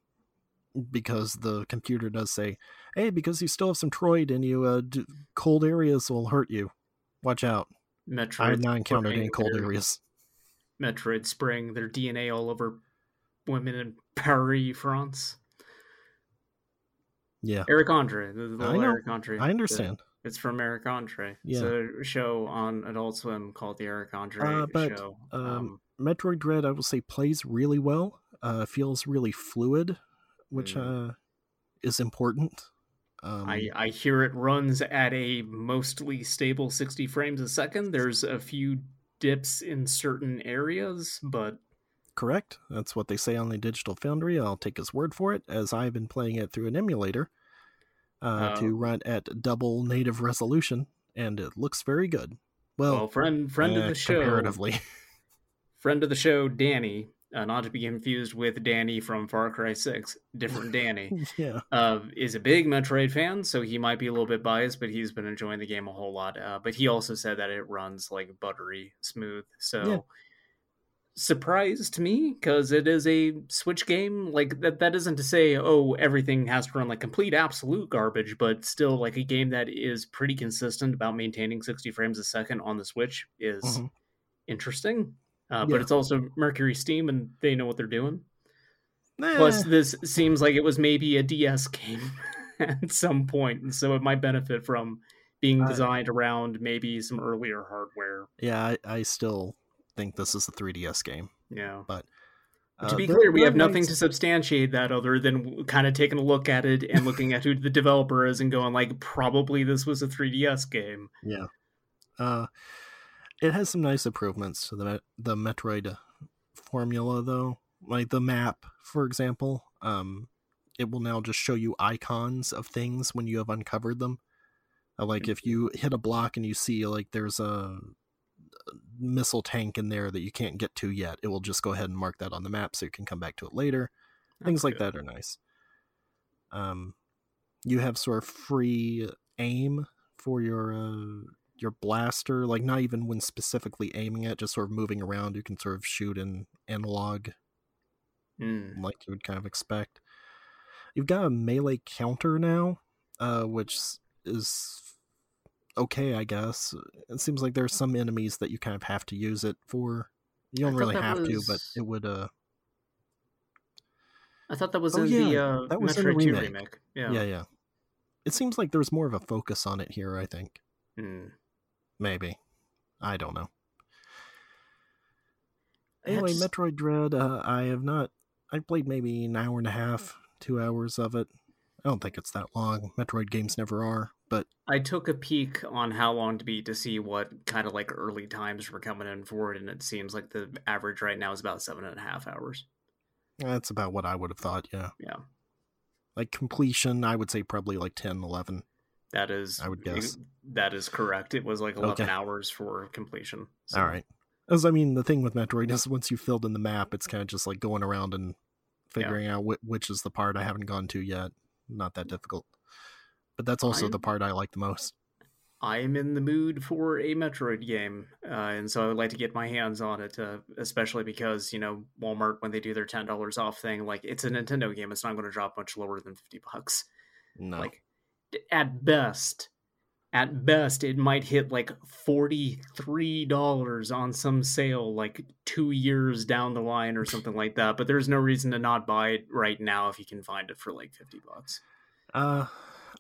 because the computer does say, "Hey, because you still have some Troid in you, uh, d- cold areas will hurt you. Watch out." Metroid. I have not encountered any cold their- areas. Metroid spraying their DNA all over women in Paris, France. Yeah, Eric Andre, the, the I know. Eric Andre. I understand. It's from Eric Andre. Yeah. It's a show on Adult Swim called the Eric Andre Uh, but, Show. um, Metroid Dread, I will say, plays really well. Uh, feels really fluid, which uh, is important. Um, I, I hear it runs at a mostly stable 60 frames a second. There's a few dips in certain areas, but Correct. That's what they say on the Digital Foundry. I'll take his word for it, as I've been playing it through an emulator uh, Oh. to run at double native resolution, and it looks very good. Well, well, friend friend uh, of the show, comparatively. *laughs* friend of the show, Danny uh, not to be confused with Dani from Far Cry Six, different Danny, *laughs* yeah. uh, is a big Metroid fan, so he might be a little bit biased, but he's been enjoying the game a whole lot. Uh, but he also said that it runs like buttery smooth, so. Yeah. Surprise to me because it is a Switch game. Like that, that isn't to say, oh, everything has to run like complete absolute garbage, but still, like a game that is pretty consistent about maintaining 60 frames a second on the Switch is Mhm. interesting. Uh, Yeah. But it's also Mercury Steam, and they know what they're doing. Plus, Eh, this seems like it was maybe a DS game *laughs* at some point, and so it might benefit from being designed around maybe some earlier hardware. yeah, I, I still think this is a 3DS game. Yeah. But to uh, be clear, we have nothing might- to substantiate that other than kind of taking a look at it and looking at who the developer is and going like, probably this was a 3DS game. Yeah. Uh, it has some nice improvements to the the Metroid formula, though. Like the map, for example, um, it will now just show you icons of things when you have uncovered them. Uh, like if you hit a block and you see like there's a missile tank in there that you can't get to yet, it will just go ahead and mark that on the map so you can come back to it later. Things That's like good. that are nice. Um, you have sort of free aim for your uh, your blaster, like not even when specifically aiming it, just sort of moving around. You can sort of shoot in analog, Mm. like you would kind of expect. You've got a melee counter now, uh, which is okay, I guess. It seems like there's some enemies that you kind of have to use it for. You don't really have to, but it would. uh I thought that was Oh, in yeah, the uh, that was in the 2 remake. remake. yeah. yeah, It seems like there's more of a focus on it here. I think. Mm. Maybe. I don't know. Anyway, Metroid Dread, uh, I have not. I played maybe an hour and a half, two hours of it. I don't think it's that long. Metroid games never are, but I took a peek on how long to beat to see what kind of like early times were coming in for it, and it seems like the average right now is about seven and a half hours. that's about what I would have thought, yeah. Yeah, Like completion, I would say probably like 10, 11. that is. I would guess. that is correct. It was like eleven Okay. hours for completion. so- All right. As I mean, the thing with Metroid is once you filled in the map, it's kind of just like going around and figuring out wh- which is the part I haven't gone to yet. Not that mm. difficult. But that's also the I'm- part I like the most. I am in the mood for a Metroid game, uh, and so I would like to get my hands on it, uh, especially because you know Walmart when they do their ten dollars off thing, like it's a Nintendo game, it's not going to drop much lower than fifty bucks. No. Like at best, at best, it might hit like forty three dollars on some sale, like two years down the line or something like that. But there's no reason to not buy it right now if you can find it for like fifty bucks. Uh,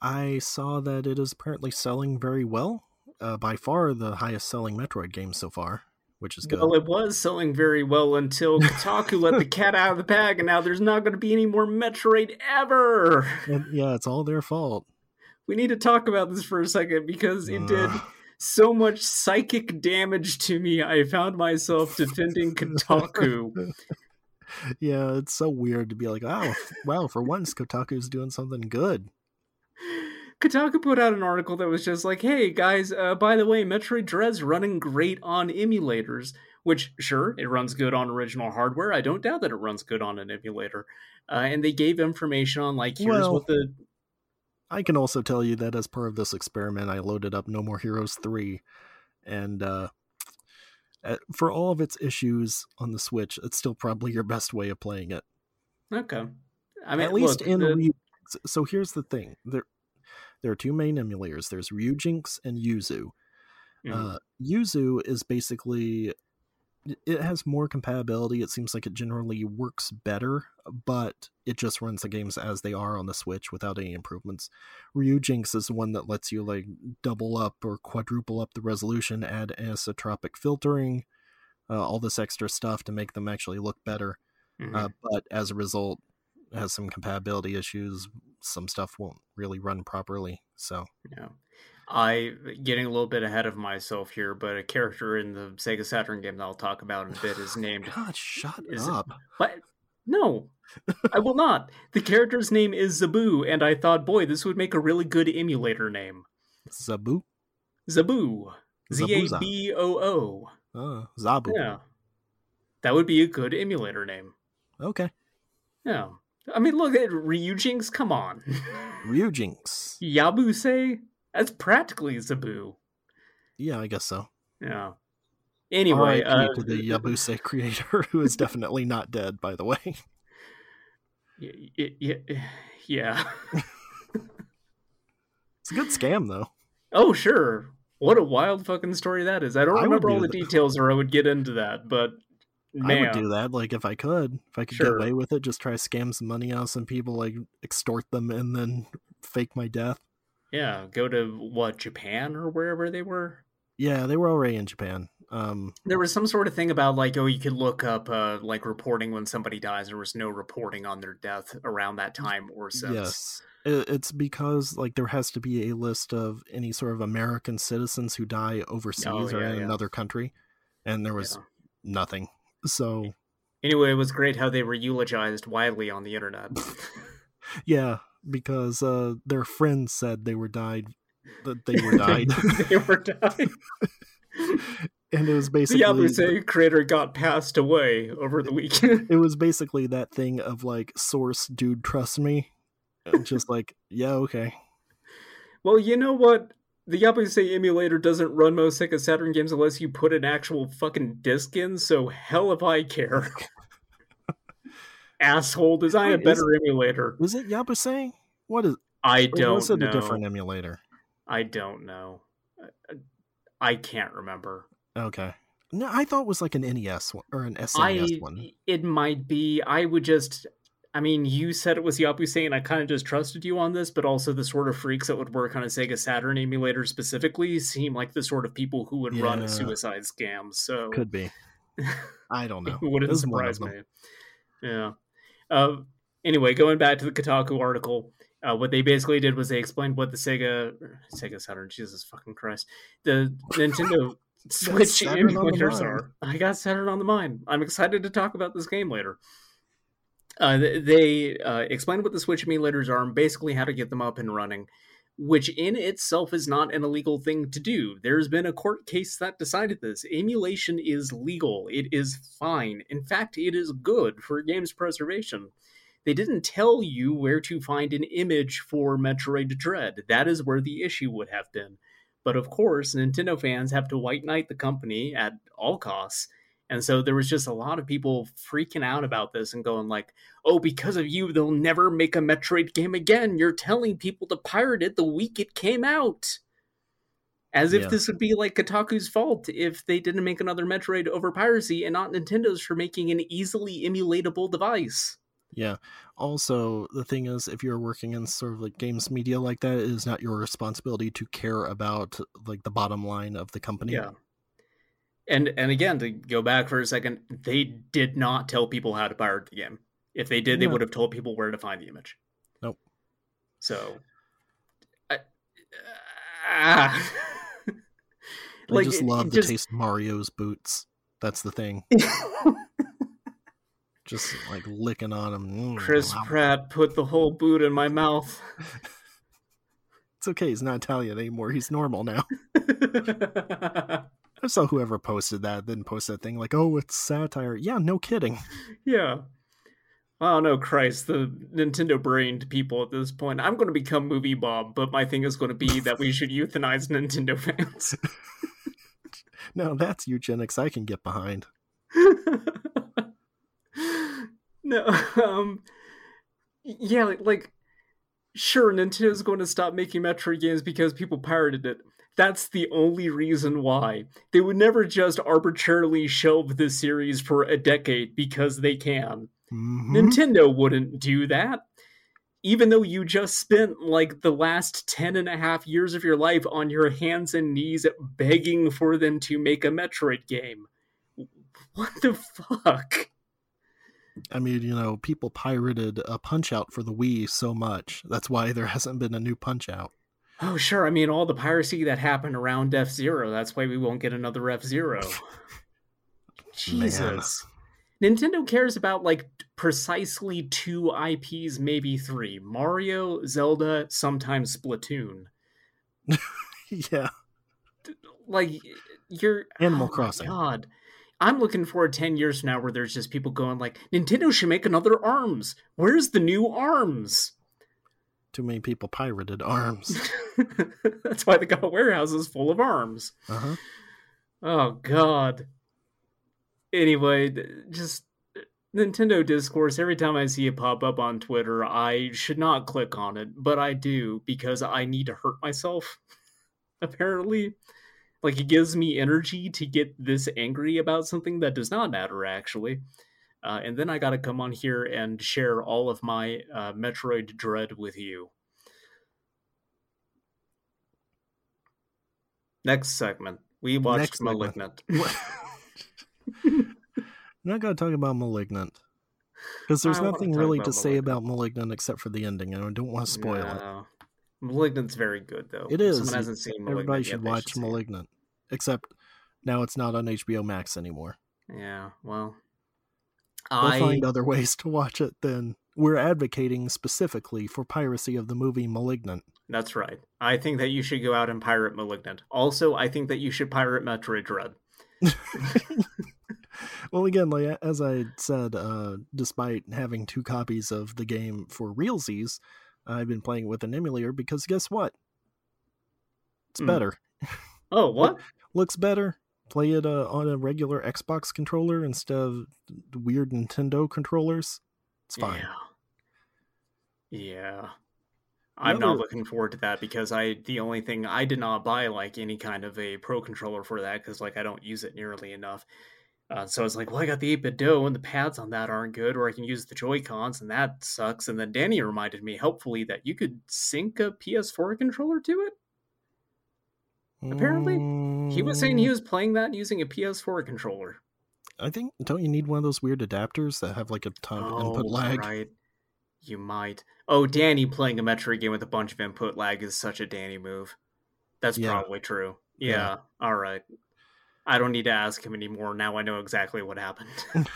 I saw that it is apparently selling very well. Uh, by far the highest selling Metroid game so far, which is good. Well, it was selling very well until *laughs* Kotaku let the cat out of the bag, and now there's not going to be any more Metroid ever. And, yeah, it's all their fault. We need to talk about this for a second because it did so much psychic damage to me. I found myself defending Kotaku. *laughs* yeah, it's so weird to be like, f- wow, for once Kotaku's doing something good. Kotaku put out an article that was just like, "Hey guys, uh, by the way, Metroid Dread's running great on emulators." Which, sure, it runs good on original hardware. I don't doubt that it runs good on an emulator. Uh, and they gave information on like, here's Well, what the I can also tell you that as part of this experiment, I loaded up No More Heroes 3, and uh, for all of its issues on the Switch, it's still probably your best way of playing it. okay. I mean, At least look, in the-. So here's the thing: there, there are two main emulators. There's Ryujinx and Yuzu. Mhm. Uh, Yuzu is basically it has more compatibility. It seems like it generally works better, but it just runs the games as they are on the Switch without any improvements. Ryujinx is the one that lets you like double up or quadruple up the resolution, add anisotropic filtering, uh, all this extra stuff to make them actually look better. Mhm. Uh, but as a result, has some compatibility issues. Some stuff won't really run properly. So Yeah. I getting a little bit ahead of myself here, but a character in the Sega Saturn game that I'll talk about in a bit is *laughs* named God, shut Is up. But no, I will not. The character's name is Zaboo, and I thought, boy, this would make a really good emulator name. Zabu. Zaboo. Z A. B O O. Uh, Zaboo. Yeah. That would be a good emulator name. Okay. Yeah. I mean, look at Ryujinx. Come on. *laughs* Ryujinx. Yabuse. That's practically Zaboo. Yeah, I guess so. Yeah. Anyway, uh, to the Yabuse creator, *laughs* who is definitely not dead, by the way. y- y- y- yeah. *laughs* It's a good scam, though. Oh, sure. What a wild fucking story that is. I don't I remember all the that. details, or I would get into that. But I would do that, like if I could, if I could Sure. get away with it, just try to scam some money out of some people, like extort them, and then fake my death. yeah, go to what Japan or wherever they were. Yeah, they were already in Japan. Um, There was some sort of thing about like, oh, you could look up uh, like reporting when somebody dies. There was no reporting on their death around that time or since. yes, it's because like there has to be a list of any sort of American citizens who die overseas Oh, or in yeah. another country, and there was Yeah. nothing. So Anyway, it was great how they were eulogized widely on the internet. *laughs* yeah, because uh, their friends said they were died, that they were *laughs* died, *laughs* they were dying. and it was basically The Yabuse creator got passed away over the weekend. it was basically that thing of like source dude trust me just like yeah okay well, you know what? The Yabuse emulator doesn't run most Sega Saturn games unless you put an actual fucking disc in, so hell if I care. *laughs* Asshole, design a Wait, is- better emulator. was it yabuse what is I don't was it know. a different emulator I don't know. I- I can't remember. okay no i thought it was like an nes one or an snes I one it might be. I would just. I mean, you said it was Yabuse, saying I kind of just trusted you on this, but also the sort of freaks that would work on a Sega Saturn emulator specifically seem like the sort of people who would run a suicide scam. So could be *laughs* i don't know it wouldn't This is one of surprise me. Yeah. Uh, anyway, going back to the Kotaku article, uh, what they basically did was they explained what the Sega Sega Saturn, Jesus fucking Christ, the Nintendo *laughs* Switch Saturn on the emulators are. I got Saturn on the mind. I'm excited to talk about this game later. Uh, they uh, explained what the Switch emulators are and basically how to get them up and running, which in itself is not an illegal thing to do. There's been a court case that decided this. Emulation is legal, it is fine. In fact, it is good for games preservation. They didn't tell you where to find an image for Metroid Dread. That is where the issue would have been. But of course, Nintendo fans have to white knight the company at all costs. And so there was just a lot of people freaking out about this and going like, "Oh, because of you, they'll never make a Metroid game again. You're telling people to pirate it the week it came out." As if Yeah. this would be like Kotaku's fault if they didn't make another Metroid over piracy and not Nintendo's for making an easily emulatable device. yeah also the thing is if you're working in sort of like games media like that it is not your responsibility to care about like the bottom line of the company Yeah. And and again, to go back for a second, they did not tell people how to pirate the game. If they did, they No. would have told people where to find the image. Nope. So, I, ah. *laughs* they just love the taste of mario's boots that's the thing *laughs* just like licking on them Chris Pratt put the whole boot in my mouth. *laughs* it's okay he's not italian anymore he's normal now I saw whoever posted that, then post that thing like, "Oh, it's satire." Yeah, no kidding. yeah. Oh no, Christ! The Nintendo brained people at this point. I'm going to become movie Bob, but my thing is going to be that we should euthanize Nintendo fans. *laughs* No, that's eugenics I can get behind. *laughs* no, um, yeah, like, like, sure, Nintendo's going to stop making Metroid games because people pirated it. That's the only reason why. They would never just arbitrarily shelve this series for a decade because they can. Mhm. Nintendo wouldn't do that. Even though you just spent like the last 10 and a half years of your life on your hands and knees begging for them to make a Metroid game. What the fuck? I mean, you know, people pirated a Punch Out for the Wii so much. That's why there hasn't been a new Punch Out. Oh, sure. I mean, all the piracy that happened around F Zero. That's why we won't get another F Zero. *laughs* Jesus. Nintendo cares about like precisely two IPs, maybe three Mario, Zelda, sometimes Splatoon. *laughs* yeah. Like, you're. Animal oh Crossing. God. I'm looking forward 10 years from now where there's just people going like, Nintendo should make another ARMS. Where's the new ARMS? Too many people pirated *laughs* arms. That's why they got warehouses full of arms. Uh-huh. Oh god. Anyway, just Nintendo discourse. Every time I see it pop up on Twitter, I should not click on it, but I do because I need to hurt myself. *laughs* Apparently, like it gives me energy to get this angry about something that does not matter. Actually, uh, and then I got to come on here and share all of my uh, Metroid dread with you. Next segment, we watched Next. Malignant. *laughs* I'm not going to talk about Malignant. Because there's nothing really to say Malignant. about Malignant except for the ending, and I don't want to spoil it. Malignant's very good though. It is. Someone hasn't seen Malignant Everybody should watch it. Malignant. Except now it's not on HBO Max anymore. Yeah, well, I find other ways to watch it then. We're advocating specifically for piracy of the movie Malignant. that's right. I think that you should go out and pirate Malignant. Also, I think that you should pirate Metroid Dread. *laughs* Well, again, like as I said, uh, despite having two copies of the game for realsies, I've been playing with an emulator because guess what? It's Hmm. better. Oh, what? Looks better. Play it uh, on a regular Xbox controller instead of weird Nintendo controllers. It's fine. Yeah. Yeah. I'm not looking forward to that because I the only thing I did not buy like any kind of a pro controller for that because like I don't use it nearly enough. Uh, so I was like, well, I got the 8BitDo and the pads on that aren't good, or I can use the Joy Cons and that sucks. And then Danny reminded me helpfully that you could sync a PS4 controller to it. Apparently, He was saying he Mm, was playing that using a PS4 controller. I think don't you need one of those weird adapters that have like a ton of input lag? Oh, right. You might. Oh, Danny playing a Metroid game with a bunch of input lag is such a Danny move. That's Yeah. probably true. Yeah. Yeah. All right. I don't need to ask him anymore. Now I know exactly what happened. *laughs*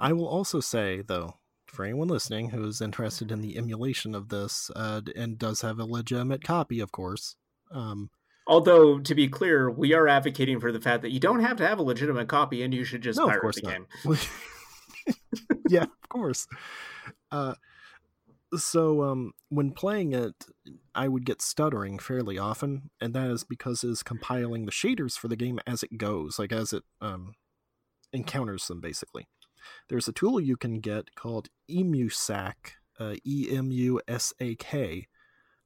I will also say, though, for anyone listening who is interested in the emulation of this uh, and does have a legitimate copy, of course, um, Although, to be clear, we are advocating for the fact that you don't have to have a legitimate copy and you should just no, of pirate course the not. game. *laughs* yeah, of course. Uh, so um, when playing it, I would get stuttering fairly often, and that is because it's compiling the shaders for the game as it goes, like as it um, encounters them. Basically, there's a tool you can get called EmuSAK, uh, E M U S A K,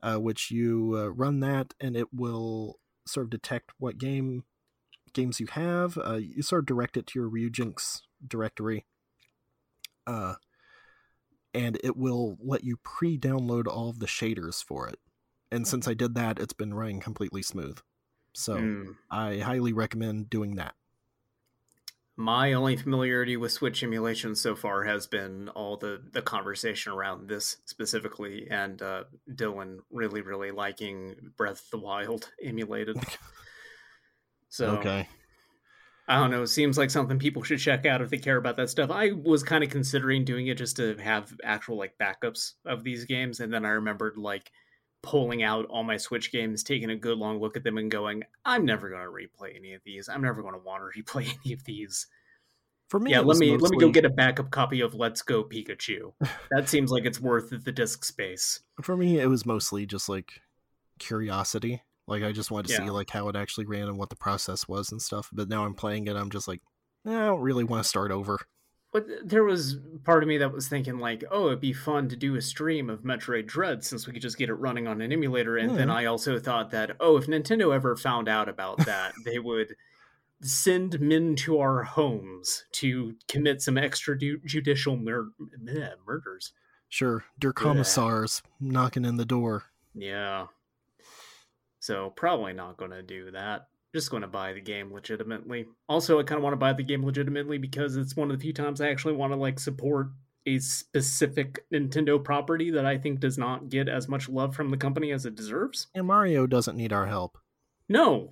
uh, which you uh, run that, and it will sort of detect what game games you have. Uh, you sort of direct it to your Ryujinx directory uh, and it will let you pre-download all of the shaders for it. And since I did that, it's been running completely smooth. So Mm. I highly recommend doing that. My only familiarity with Switch emulation so far has been all the the conversation around this specifically, and uh, Dylan really, really liking Breath of the Wild *laughs* emulated. So Okay. I don't know. It Seems like something people should check out if they care about that stuff. I was kind of considering doing it just to have actual like backups of these games, and then I remembered like pulling out all my Switch games, taking a good long look at them, and going, "I'm never going to replay any of these. I'm never going to want to replay any of these." For me, yeah, let me let me go get a backup copy of Let's Go Pikachu. *laughs* That seems like it's worth the disk space. For me, it was mostly just like curiosity. Like I just wanted to see like how it actually ran and what the process was and stuff. But now I'm playing it, I'm just like, eh, I don't really want to start over. But there was part of me that was thinking like, oh, it'd be fun to do a stream of Metroid Dread since we could just get it running on an emulator. And then hmm. I also thought that, oh, if Nintendo ever found out about *laughs* that, they would send men to our homes to commit some extrajudicial mur- murders. Sure, Der Commissars knocking in the door. Yeah. So probably not going to do that. Just going to buy the game legitimately. Also, I kind of want to buy the game legitimately because it's one of the few times I actually want to like support a specific Nintendo property that I think does not get as much love from the company as it deserves. And Mario doesn't need our help. No.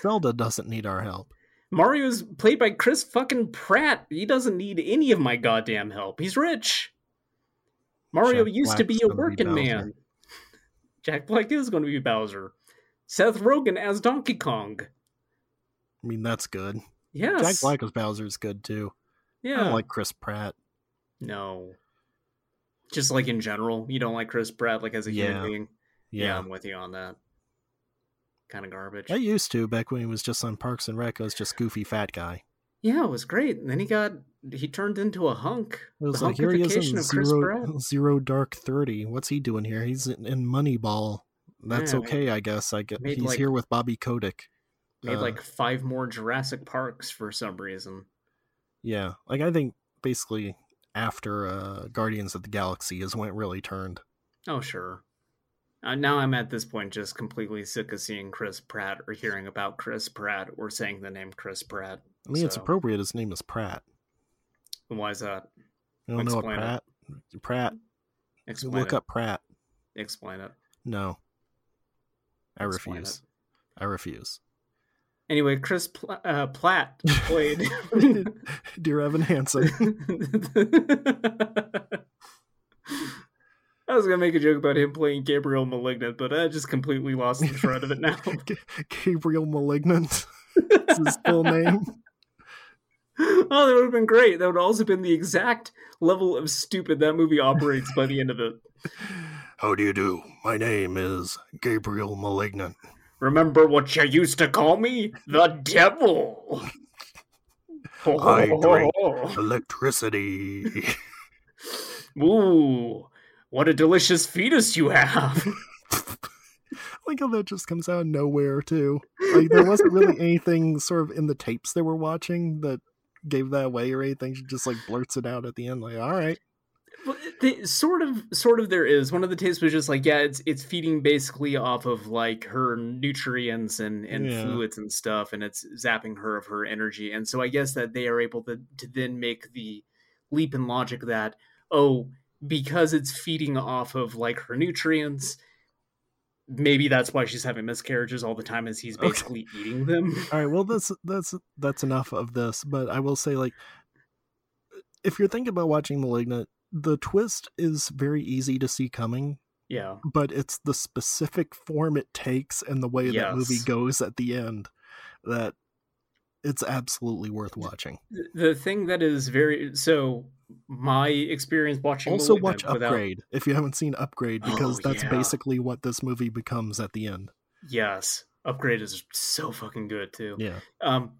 Zelda doesn't need our help. Mario's played by Chris fucking Pratt. He doesn't need any of my goddamn help. He's rich. Mario Jack used to be a gonna be working man. Jack Black is going to be Bowser. Seth Rogen as Donkey Kong. I mean, that's good. Yes. Jack Black as Bowser is good too. Yeah. I don't like Chris Pratt. no. Just like in general, you don't like Chris Pratt like as a Yeah. human being. Yeah. Yeah, I'm with you on that. Kind of garbage. I used to back when he was just on Parks and Rec. I was just goofy fat guy. Yeah, it was great. And then he got he turned into a hunk. It was the like here he is in Chris *laughs* zero, dark thirty. What's he doing here? He's in, in Moneyball. That's Yeah, okay, I guess. I get he's like- here with Bobby Kotick. Made Uh, like five more Jurassic Parks for some reason. Yeah, like I think basically after uh, Guardians of the Galaxy is when it really turned. Oh sure. Uh, now I'm at this point just completely sick of seeing Chris Pratt or hearing about Chris Pratt or saying the name Chris Pratt. I mean, it's appropriate. His name is Pratt. And Why is that? You don't know what Explain it. Pratt? Pratt. Explain Look it. up Pratt. Explain it. No, I Explain refuse. I refuse. Anyway, Chris Pla- uh, Platt played. *laughs* *laughs* Dear Evan Hansen. I was gonna make a joke about him playing Gabriel Malignant, but I just completely lost the thread of it now. *laughs* Gabriel Malignant. That's his full name. oh, that would have been great. That would also have been the exact level of stupid that movie operates by the end of it. How do you do? My name is Gabriel Malignant. Remember what you used to call me? The devil. I drink. *laughs* Electricity. Ooh, what a delicious fetus you have. *laughs* *laughs* like how that just comes out of nowhere too. Like there wasn't really anything sort of in the tapes they were watching that gave that away or anything. She just like blurts it out at the end, like, all right. They, sort of, sort of. There is one of the tapes was just like, yeah, it's it's feeding basically off of like her nutrients and and Yeah. fluids and stuff, and it's zapping her of her energy. And so I guess that they are able to to then make the leap in logic that oh, because it's feeding off of like her nutrients, maybe that's why she's having miscarriages all the time, as he's Okay. basically eating them. All right, well that's that's that's enough of this, but I will say like if you're thinking about watching Malignant, the twist is very easy to see coming, yeah, but it's the specific form it takes and the way that movie goes at the end that it's absolutely worth watching. the thing that is very so. My experience watching Also watch without- Upgrade if you haven't seen Upgrade because Oh, that's yeah. basically what this movie becomes at the end. Yes, Upgrade is so fucking good too. Yeah. Um,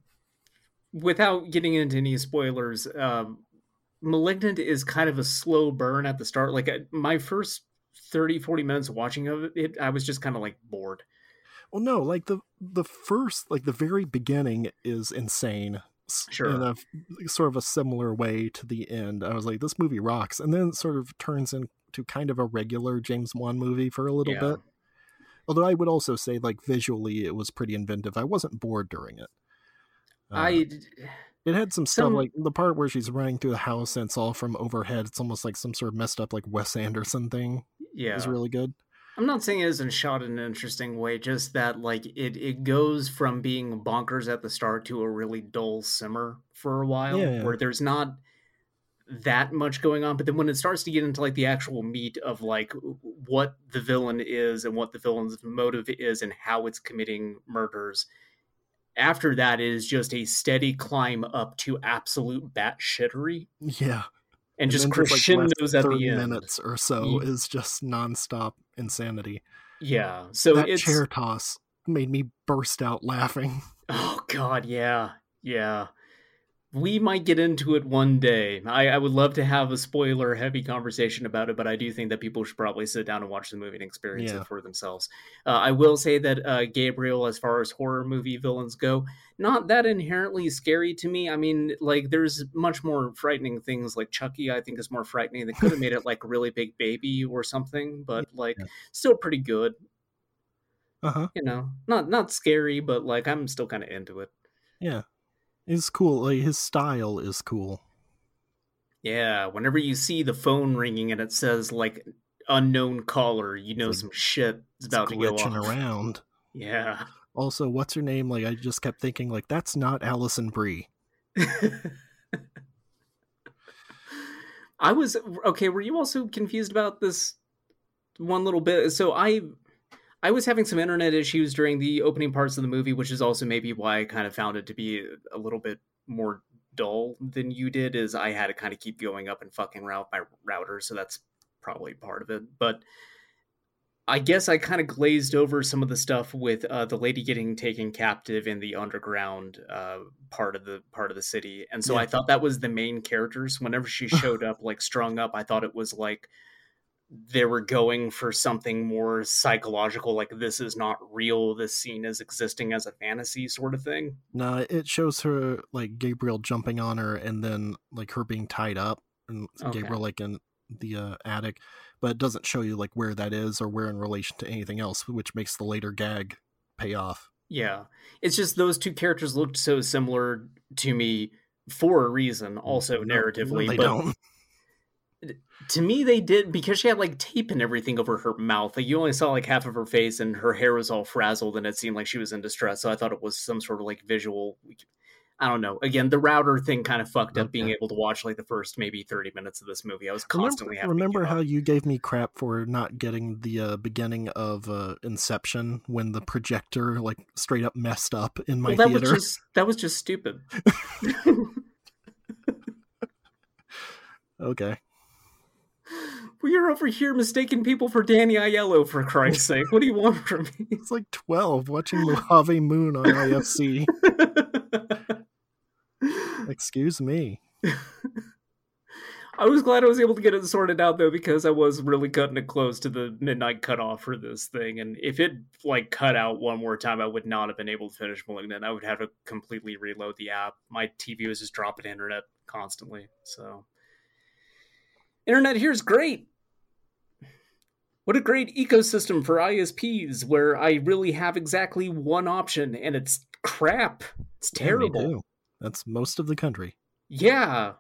without getting into any spoilers, um, Malignant is kind of a slow burn at the start. Like uh, my first 30, 40 minutes watching of it, I was just kind of like bored. Well, no, like the the first, like the very beginning is insane. Sure. In a sort of a similar way to the end. I was like, this movie rocks, and then it sort of turns into kind of a regular James Wan movie for a little Yeah. bit. Although I would also say, like visually, it was pretty inventive. I wasn't bored during it. Uh, I it had some stuff some- like the part where she's running through the house and it's all from overhead. It's almost like some sort of messed up like Wes Anderson thing. yeah. Is really good. I'm not saying it isn't shot in an interesting way, just that like it it goes from being bonkers at the start to a really dull simmer for a while, Yeah, yeah. where there's not that much going on. But then when it starts to get into like the actual meat of like what the villain is and what the villain's motive is and how it's committing murders, after that is just a steady climb up to absolute batshittery Yeah. and, just then just, like, crescendos last at the end. minutes or so Ye- is just nonstop insanity. Yeah, so that it's chair toss made me burst out laughing. *laughs* Oh God, yeah, yeah. We might get into it one day. I, I would love to have a spoiler-heavy conversation about it, but I do think that people should probably sit down and watch the movie and experience Yeah. it for themselves. Uh, I will say that uh, Gabriel, as far as horror movie villains go, not that inherently scary to me. I mean, like there's much more frightening things. Like Chucky, I think is more frightening. They could have made it like a really big baby or something, *laughs* but like Yeah. still pretty good. Uh huh. You know, not not scary, but like I'm still kind of into it. Yeah. It's cool. Like his style is cool. Yeah, whenever you see the phone ringing and it says like unknown caller, you know like- some shit is about to go off. around. Yeah. Also, what's her name? Like I just kept thinking, like that's not Alison Brie. *laughs* I was okay, were you also confused about this one little bit? So I I was having some internet issues during the opening parts of the movie, which is also maybe why I kind of found it to be a little bit more dull than you did. Is I had to kind of keep going up and fucking route my router, so that's probably part of it. But I guess I kind of glazed over some of the stuff with uh, the lady getting taken captive in the underground uh, part of the part of the city, and so Yeah. I thought that was the main characters. Whenever she *laughs* showed up, like strung up, I thought it was like they were going for something more psychological, like this is not real. This scene is existing as a fantasy sort of thing. No, it shows her like Gabriel jumping on her and then like her being tied up and Okay. Gabriel like in the uh, attic, but it doesn't show you like where that is or where in relation to anything else, which makes the later gag pay off. Yeah, it's just those two characters looked so similar to me for a reason, also No, no, narratively, they but don't. To me they did because she had like tape and everything over her mouth like you only saw like half of her face and her hair was all frazzled and it seemed like she was in distress so i thought it was some sort of like visual i don't know. Again the router thing kind of fucked up being able to watch like the first maybe 30 minutes of this movie. I was constantly to remember how you gave me crap for not getting the uh, beginning of uh, Inception when the projector like straight up messed up in my well, that theater? was just that was just stupid. *laughs* *laughs* Okay. We are over here mistaking people for danny aiello for christ's sake what do you want from me *laughs* It's like 12 watching Mojave Moon on IFC. *laughs* Excuse me. I was glad I was able to get it sorted out though because I was really cutting it close to the midnight cutoff for this thing, and if it like cut out one more time, I would not have been able to finish Malignant. I would have to completely reload the app. My TV was just dropping internet constantly. So, internet here is great. What a great ecosystem for ISPs where I really have exactly one option, and it's crap. It's terrible. too. That's most of the country. Yeah.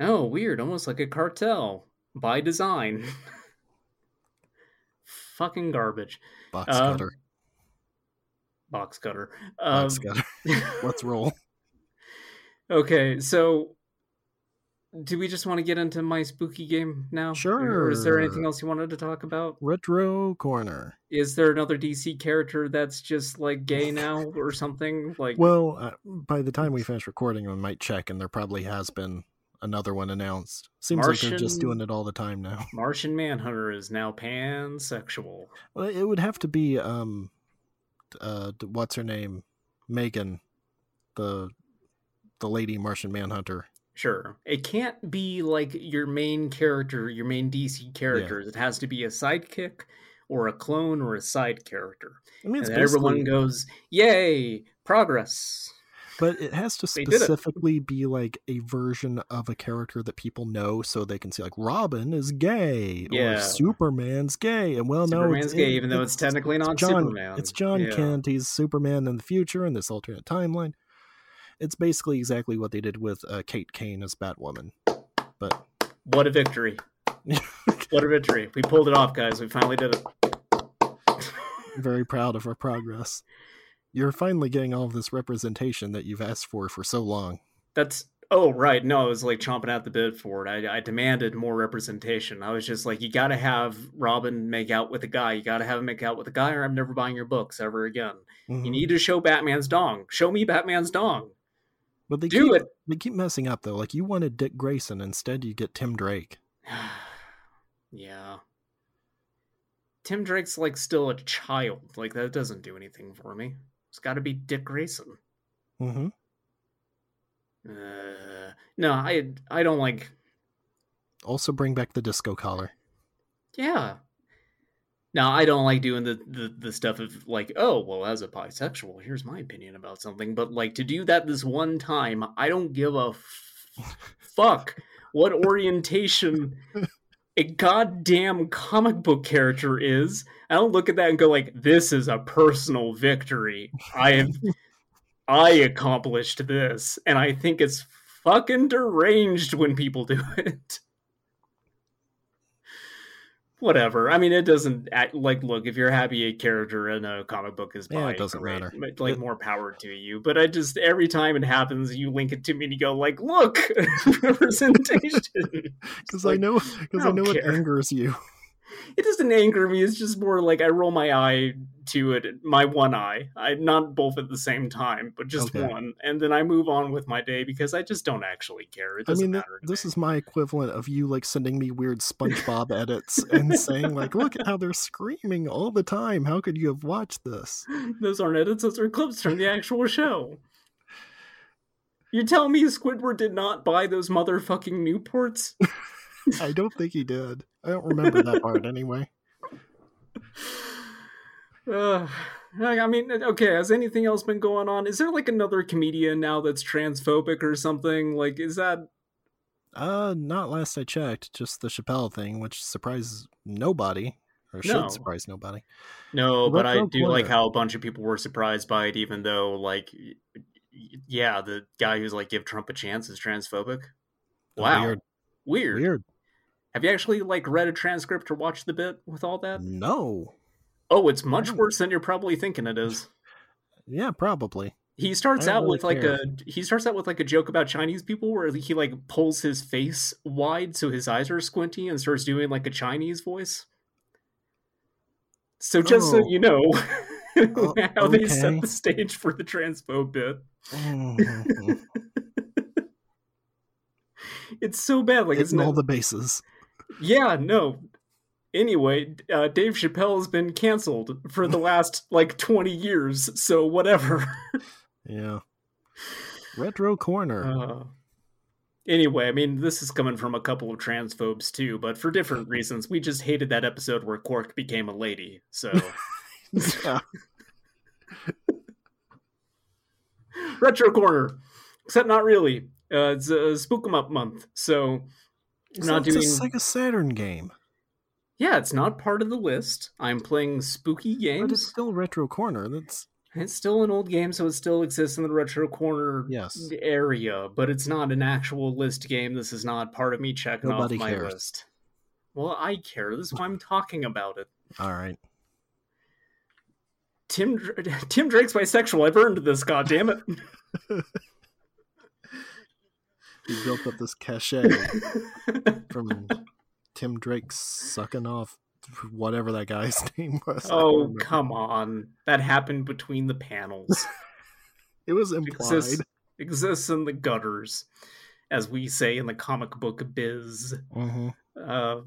Oh, weird. Almost like a cartel by design. *laughs* Fucking garbage. Box Um, cutter. Box cutter. Um, Box cutter. *laughs* Let's roll. okay, so do we just want to get into my spooky game now? Sure. Or is there anything else you wanted to talk about? Retro corner. Is there another DC character that's just like gay *laughs* now or something? Like Well, uh, by the time we finish recording, we might check, and there probably has been another one announced. Seems like they're just doing it all the time now. *laughs* Martian Manhunter is now pansexual. Well, it would have to be um, uh, what's her name, Megan, the the lady Martian Manhunter. Sure. It can't be like your main character, your main DC characters. It has to be a sidekick or a clone or a side character. I mean, it's everyone goes, Yay, progress. But it has to They did it. specifically be like a version of a character that people know, so they can see like Robin is gay Yeah. or Superman's gay, and well, no, Superman's it's, gay, it- even though it's technically not John, Superman. It's John Yeah. Kent. He's Superman in the future in this alternate timeline. It's basically exactly what they did with uh, Kate Kane as Batwoman. But What a victory. *laughs* What a victory. We pulled it off, guys. We finally did it. very proud of our progress. You're finally getting all of this representation that you've asked for for so long. That's oh right. No, I was like chomping at the bit for it. I, I demanded more representation. I was just like, you got to have Robin make out with a guy. You got to have him make out with a guy, or I'm never buying your books ever again. You Mhm. need to show Batman's dong. Show me Batman's dong. But they Do keep, it. They keep messing up though. Like you wanted Dick Grayson, instead you get Tim Drake. *sighs* yeah. Tim Drake's like still a child. Like that doesn't do anything for me. It's got to be Dick Grayson. Mm-hmm. Uh, no, I I don't like. Also, bring back the disco collar. Yeah. Now I don't like doing the, the the stuff of like, oh well, as a bisexual, here's my opinion about something. But like to do that this one time, I don't give a f- fuck what orientation a goddamn comic book character is. I don't look at that and go like, this is a personal victory. I have I accomplished this, and I think it's fucking deranged when people do *laughs* it. Whatever. I mean, it doesn't act like. Look, if you're happy a character in a comic book is Yeah, it doesn't great. matter. Like It- more power to you. But I just every time it happens, you link it to me and you go like, "Look, *laughs* representation." *laughs* Because like, I know, because I, don't know it angers you. it doesn't anger me. It's just more like I roll my eye to it, my one eye. I not both at the same time, but just Okay. one, and then I move on with my day because I just don't actually care. It I doesn't mean, this me. is my equivalent of you like sending me weird SpongeBob edits and saying like, "Look at how they're screaming all the time. How could you have watched this?" *laughs* those aren't edits; those are clips from the actual show. You're telling me Squidward did not buy those motherfucking Newports? *laughs* I don't think he did. I don't remember that part *laughs* anyway. Uh, I mean, okay. Has anything else been going on? Is there like another comedian now that's transphobic or something? Like, is that Uh, not last I checked. Just the Chappelle thing, which surprises nobody, or should No. surprise nobody. no? But I Retro do like how a bunch of people were surprised by it, even though, like, y- y- yeah, the guy who's like give Trump a chance is transphobic. Wow, Weird. weird. Weird. Have you actually like read a transcript or watched the bit with all that? No. Oh, it's much No. worse than you're probably thinking it is. Yeah, probably. He starts out really with like a he starts out with like a joke about Chinese people where he like pulls his face wide so his eyes are squinty and starts doing like a Chinese voice. So just so Oh. you know Oh, *laughs* how they set the stage for the transphobe bit. Mhm. *laughs* It's so bad. Like it's Hitting all the bases. Yeah, no. Anyway, uh, Dave Chappelle has been canceled for the last *laughs* like 20 years, so whatever. Yeah. *laughs* Retro Corner. Uh, anyway, I mean, this is coming from a couple of transphobes too, but for different *laughs* reasons. We just hated that episode where Quark became a lady, so. Retro Corner! Except not really. Uh, it's a Spook 'em Up month, so. Not it's doing. a Sega Saturn game, Yeah, it's not part of the list. I'm playing spooky but games. it's still Retro Corner. That's It's still an old game, so it still exists in the retro corner Yes. area, but it's not an actual list game. This is not part of me checking Nobody off my cares. list. Well, I care. This is why I'm talking about it. all right. Tim *laughs* Tim Drake's bisexual. I've earned this. God damn it. You built up this cachet *laughs* from Tim Drake sucking off whatever that guy's *laughs* name was. Oh come on! That happened between the panels. *laughs* *laughs* It was implied. exists exists in the gutters, as we say in the comic book biz. hmm Uh,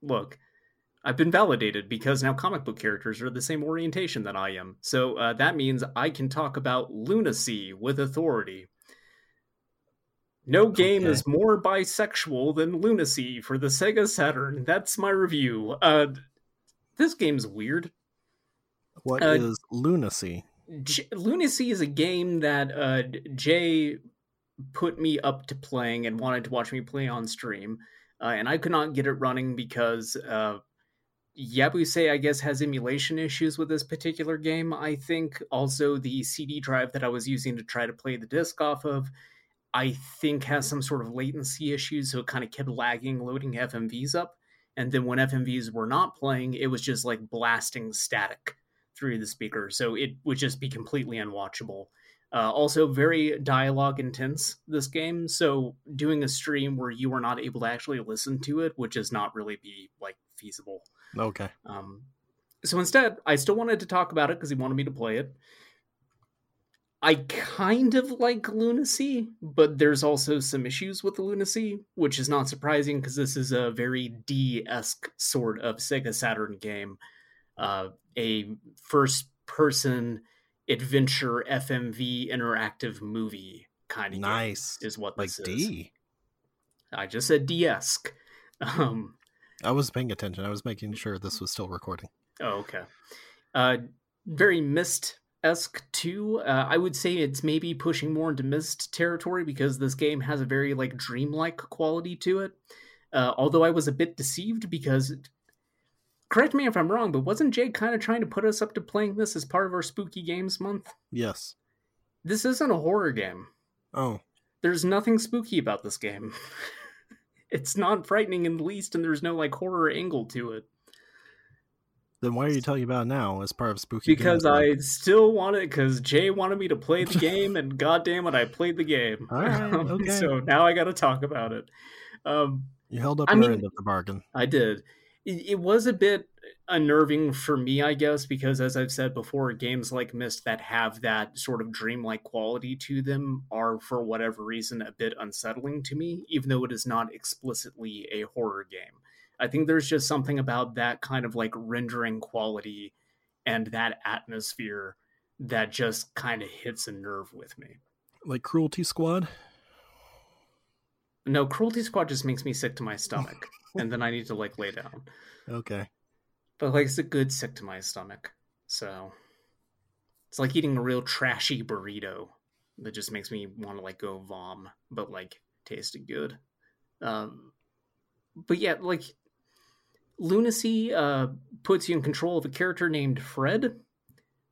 look, I've been validated because now comic book characters are the same orientation that I am. So uh, that means I can talk about lunacy with authority. No game Okay. is more bisexual than lunacy for the Sega Saturn. That's my review. Uh, this game's weird. What Uh, is lunacy? J- Lunacy is a game that uh, Jay put me up to playing and wanted to watch me play on stream, uh, and I could not get it running because uh, Yabause, I guess, has emulation issues with this particular game. I think also the CD drive that I was using to try to play the disc off of, I think, has some sort of latency issues, so it kind of kept lagging loading FMVs up. And then when FMVs were not playing, it was just like blasting static through the speaker, so it would just be completely unwatchable. Uh, also, very dialogue intense this game, so doing a stream where you are not able to actually listen to it would just not really be like feasible. Okay. Um, so instead, I still wanted to talk about it because he wanted me to play it. I kind of like Lunacy, but there's also some issues with Lunacy, which is not surprising because this is a very D esque sort of Sega Saturn game. Uh, a first person adventure FMV interactive movie kind of Nice. is what Like this is. D. I just said D esque. *laughs* Um, I was paying attention. I was making sure this was still recording. Oh, okay. Uh, very Myst esque too. Uh, I would say it's maybe pushing more into Myst territory because this game has a very like dreamlike quality to it. Uh, although I was a bit deceived because, correct me if I'm wrong, but wasn't Jake kind of trying to put us up to playing this as part of our spooky games month? Yes. This isn't a horror game. Oh, There's nothing spooky about this game. *laughs* it's not frightening in the least, and there's no like horror angle to it. Then why are you talking about it now as part of spooky? because I still wanted because Jay wanted me to play the game, and *laughs* goddamn it, I played the game. All right, *laughs* okay. so now I got to talk about it. Um, you held up I your mean- end of the bargain. I did. it, it was a bit unnerving for me, I guess, because as I've said before, games like Myst that have that sort of dreamlike quality to them are, for whatever reason, a bit unsettling to me, even though it is not explicitly a horror game. I think there's just something about that kind of like rendering quality and that atmosphere that just kind of hits a nerve with me. Like Cruelty Squad? No, Cruelty Squad just makes me sick to my stomach, and then I need to like lay down. Okay. But like it's a good sick to my stomach. So it's like eating a real trashy burrito that just makes me want to like go vom, but like tasted good. Um, but yeah, like Lunacy uh, puts you in control of a character named Fred.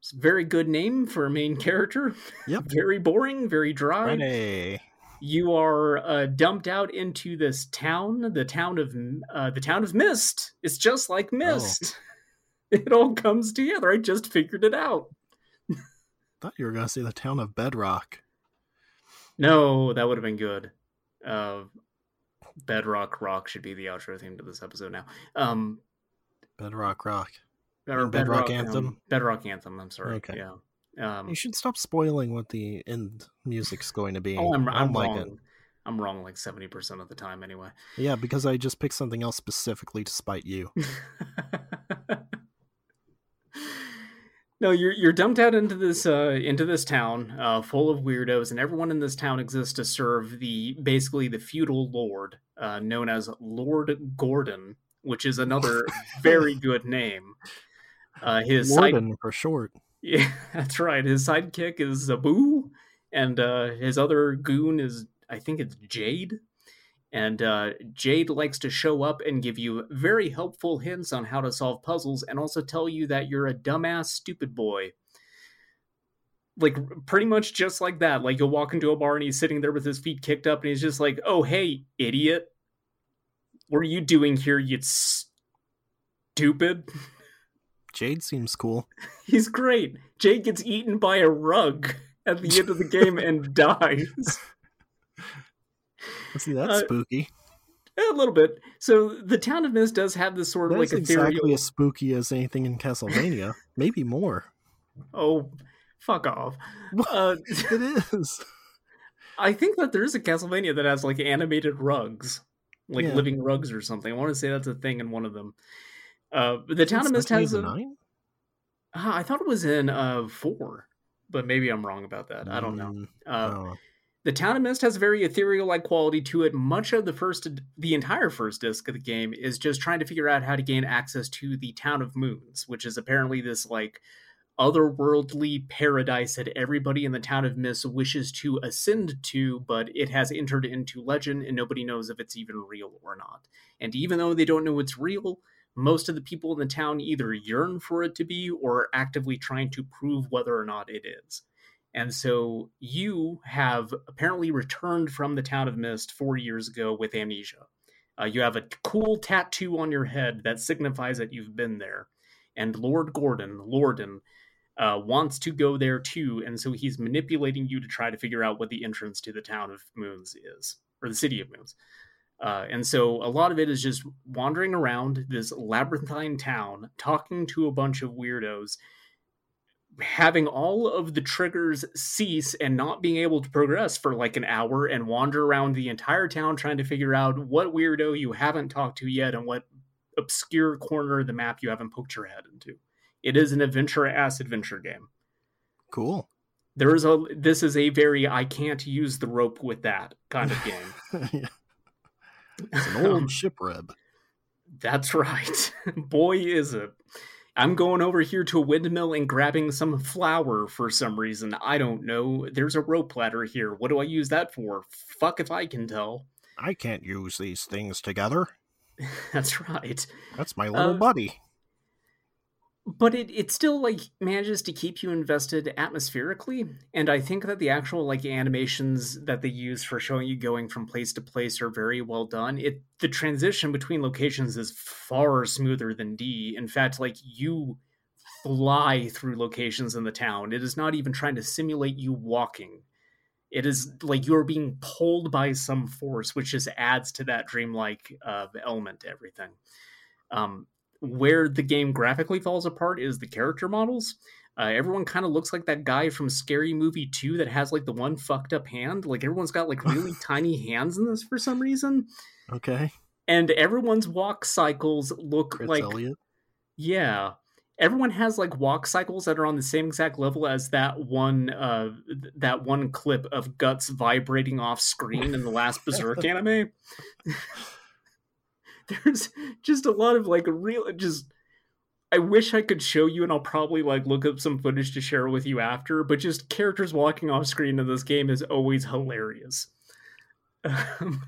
It's a very good name for a main character. Yep. *laughs* very boring, very dry. You are uh, dumped out into this town, the town of uh, the town of Mist. It's just like Myst. *laughs* It all comes together. I just figured it out. *laughs* Thought you were gonna say the town of Bedrock. No, that would have been good. Uh, Bedrock Rock should be the outro theme to this episode now. Um, Bedrock Rock. or And Bedrock um, Anthem? Bedrock Anthem. I'm sorry. Okay. Yeah. Um, You should stop spoiling what the end music's going to be. oh, I'm, I'm like wrong. it. I'm wrong like seventy percent of the time, anyway. Yeah, because I just picked something else specifically to spite you. *laughs* no, you're you're dumped out into this uh, into this town uh, full of weirdos, and everyone in this town exists to serve the basically the feudal lord uh, known as Lord Gordon, which is another *laughs* very good name. Uh, his side, for short. yeah, *laughs* that's right. His sidekick is Zaboo, and uh, his other goon is I think it's Jade. And uh, Jade likes to show up and give you very helpful hints on how to solve puzzles and also tell you that you're a dumbass, stupid boy. Like, pretty much just like that. Like, you'll walk into a bar and he's sitting there with his feet kicked up and he's just like, oh, hey, idiot. What are you doing here, you stupid? Jade seems cool. *laughs* He's great. Jade gets eaten by a rug at the end of the game and *laughs* dies. *laughs* See, that's Uh, spooky. A little bit. So the town of Mist does have this sort of That's like ethereal. exactly as spooky as anything in Castlevania. *laughs* Maybe more. Oh, fuck off. *laughs* Uh, It is. I think that there's a Castlevania that has like animated rugs, like Yeah. living rugs or something. I want to say that's a thing in one of them. Uh, the town of It's Mist has. A, 1989? Ah, I thought it was in uh four, but maybe I'm wrong about that. I don't know. Mm, Uh, oh. The Town of Mist has a very ethereal like quality to it. Much of the first, the entire first disc of the game is just trying to figure out how to gain access to the Town of Moons, which is apparently this like otherworldly paradise that everybody in the Town of Mist wishes to ascend to, but it has entered into legend and nobody knows if it's even real or not. And even though they don't know it's real, most of the people in the town either yearn for it to be or are actively trying to prove whether or not it is. And so you have apparently returned from the town of Mist four years ago with amnesia. Uh, you have a cool tattoo on your head that signifies that you've been there. And Lord Gordon, Lorden, uh, wants to go there too. And so he's manipulating you to try to figure out what the entrance to the town of Moons is, or the city of Moons. Uh, and so a lot of it is just wandering around this labyrinthine town, talking to a bunch of weirdos, having all of the triggers cease and not being able to progress for like an hour and wander around the entire town trying to figure out what weirdo you haven't talked to yet and what obscure corner of the map you haven't poked your head into. It is an adventure ass adventure game. Cool. There is a this is a very I can't use the rope with that kind of game. *laughs* Yeah. It's an *laughs* old ship rib. That's right. *laughs* Boy, is it. I'm going over here to a windmill and grabbing some flour for some reason. I don't know. There's a rope ladder here. What do I use that for? Fuck if I can tell. I can't use these things together. *laughs* That's right. That's my little Uh, buddy. But it, it still like manages to keep you invested atmospherically. And I think that the actual like animations that they use for showing you going from place to place are very well done. It the transition between locations is far smoother than D. In fact, like you fly through locations in the town. It is not even trying to simulate you walking. It is like you're being pulled by some force, which just adds to that dreamlike uh, element to everything. Um, where the game graphically falls apart is the character models. Uh, everyone kind of looks like that guy from Scary Movie 2 that has like the one fucked up hand. Like everyone's got like really *laughs* tiny hands in this for some reason. Okay. And everyone's walk cycles look Chris like Elliott. yeah. Everyone has like walk cycles that are on the same exact level as that one uh th- that one clip of guts vibrating off screen in the last Berserk *laughs* anime. *laughs* *laughs* There's just a lot of like real just I wish I could show you and I'll probably like look up some footage to share with you after, but just characters walking off screen in this game is always hilarious. Um,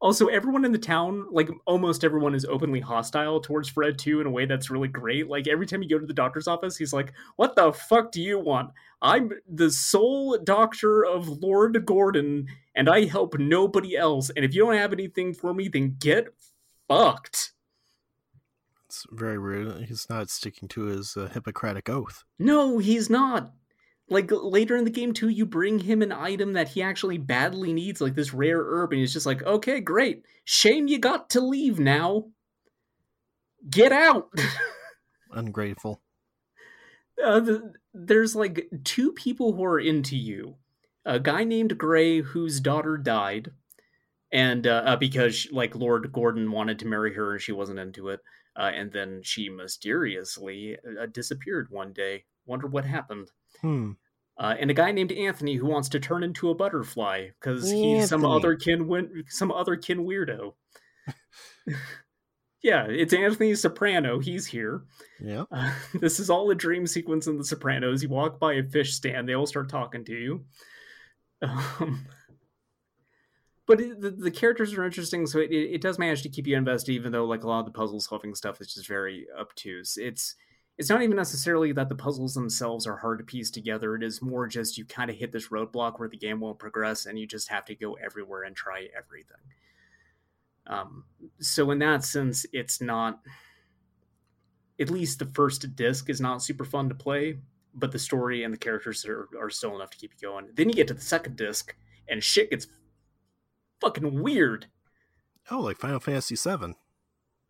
also, everyone in the town, like almost everyone, is openly hostile towards Fred too in a way that's really great. Like every time you go to the doctor's office, he's like, "What the fuck do you want? I'm the sole doctor of Lord Gordon, and I help nobody else. And if you don't have anything for me, then get fucked." It's very rude. He's not sticking to his uh, Hippocratic oath. No, he's not. Like later in the game too, you bring him an item that he actually badly needs, like this rare herb, and he's just like, "Okay, great. Shame you got to leave now. Get out." *laughs* Ungrateful. uh, the, there's like two people who are into you. A guy named Gray whose daughter died, and uh, uh, because like Lord Gordon wanted to marry her and she wasn't into it, uh, and then she mysteriously uh, disappeared one day. Wonder what happened. Hmm. Uh, and a guy named Anthony who wants to turn into a butterfly because he's some other kin some other kin weirdo. *laughs* yeah, it's Anthony Soprano. He's here. Yeah. Uh, *laughs* this is all a dream sequence in The Sopranos. You walk by a fish stand, they all start talking to you. *laughs* Um, but it, the, the characters are interesting, so it, it, does manage to keep you invested, even though like a lot of the puzzle solving stuff is just very obtuse. It's it's not even necessarily that the puzzles themselves are hard to piece together. It is more just you kind of hit this roadblock where the game won't progress, and you just have to go everywhere and try everything. Um, so in that sense, it's not at least the first disc is not super fun to play, but the story and the characters are, are still enough to keep you going. Then you get to the second disc, and shit gets fucking weird. Oh, like Final Fantasy VII.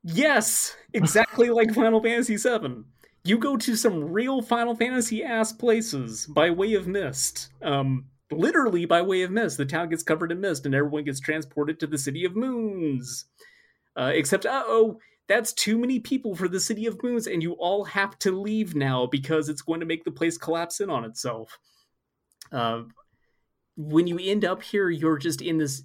Yes, exactly like Final Fantasy VII. You go to some real Final Fantasy ass places by way of mist. Um, literally by way of mist. The town gets covered in mist, and everyone gets transported to the City of Moons. Uh, except, uh oh, that's too many people for the City of Moons, and you all have to leave now because it's going to make the place collapse in on itself. Uh, when you end up here, you're just in this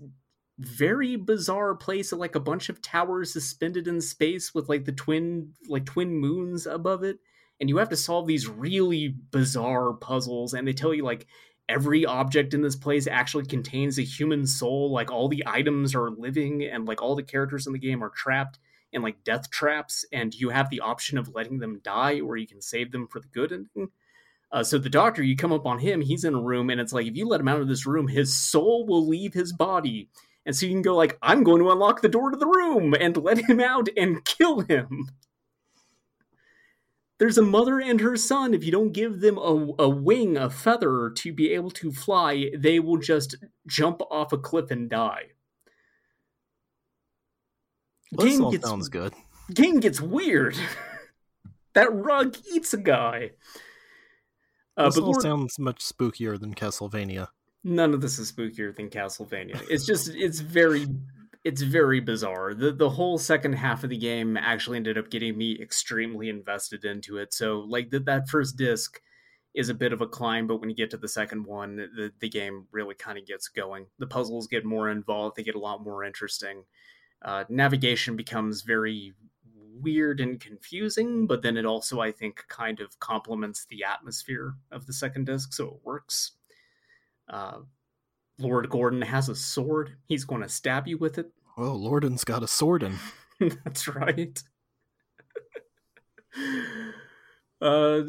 very bizarre place like a bunch of towers suspended in space with like the twin like twin moons above it. And you have to solve these really bizarre puzzles and they tell you like every object in this place actually contains a human soul like all the items are living and like all the characters in the game are trapped in like death traps and you have the option of letting them die or you can save them for the good ending. Uh, so the doctor you come up on him he's in a room and it's like if you let him out of this room his soul will leave his body and so you can go like, I'm going to unlock the door to the room and let him out and kill him. There's a mother and her son. If you don't give them a, a wing, a feather to be able to fly, they will just jump off a cliff and die. Well, this Game all gets- sounds good. Game gets weird. *laughs* that rug eats a guy. Uh, this but all Lord- sounds much spookier than Castlevania. None of this is spookier than Castlevania. It's just it's very it's very bizarre. The the whole second half of the game actually ended up getting me extremely invested into it. So like that that first disc is a bit of a climb, but when you get to the second one, the, the game really kind of gets going. The puzzles get more involved, they get a lot more interesting. Uh, navigation becomes very weird and confusing, but then it also, I think, kind of complements the atmosphere of the second disc, so it works. Uh, Lord Gordon has a sword. He's going to stab you with it. Oh, Lorden's got a sword in. *laughs* That's right. *laughs* uh,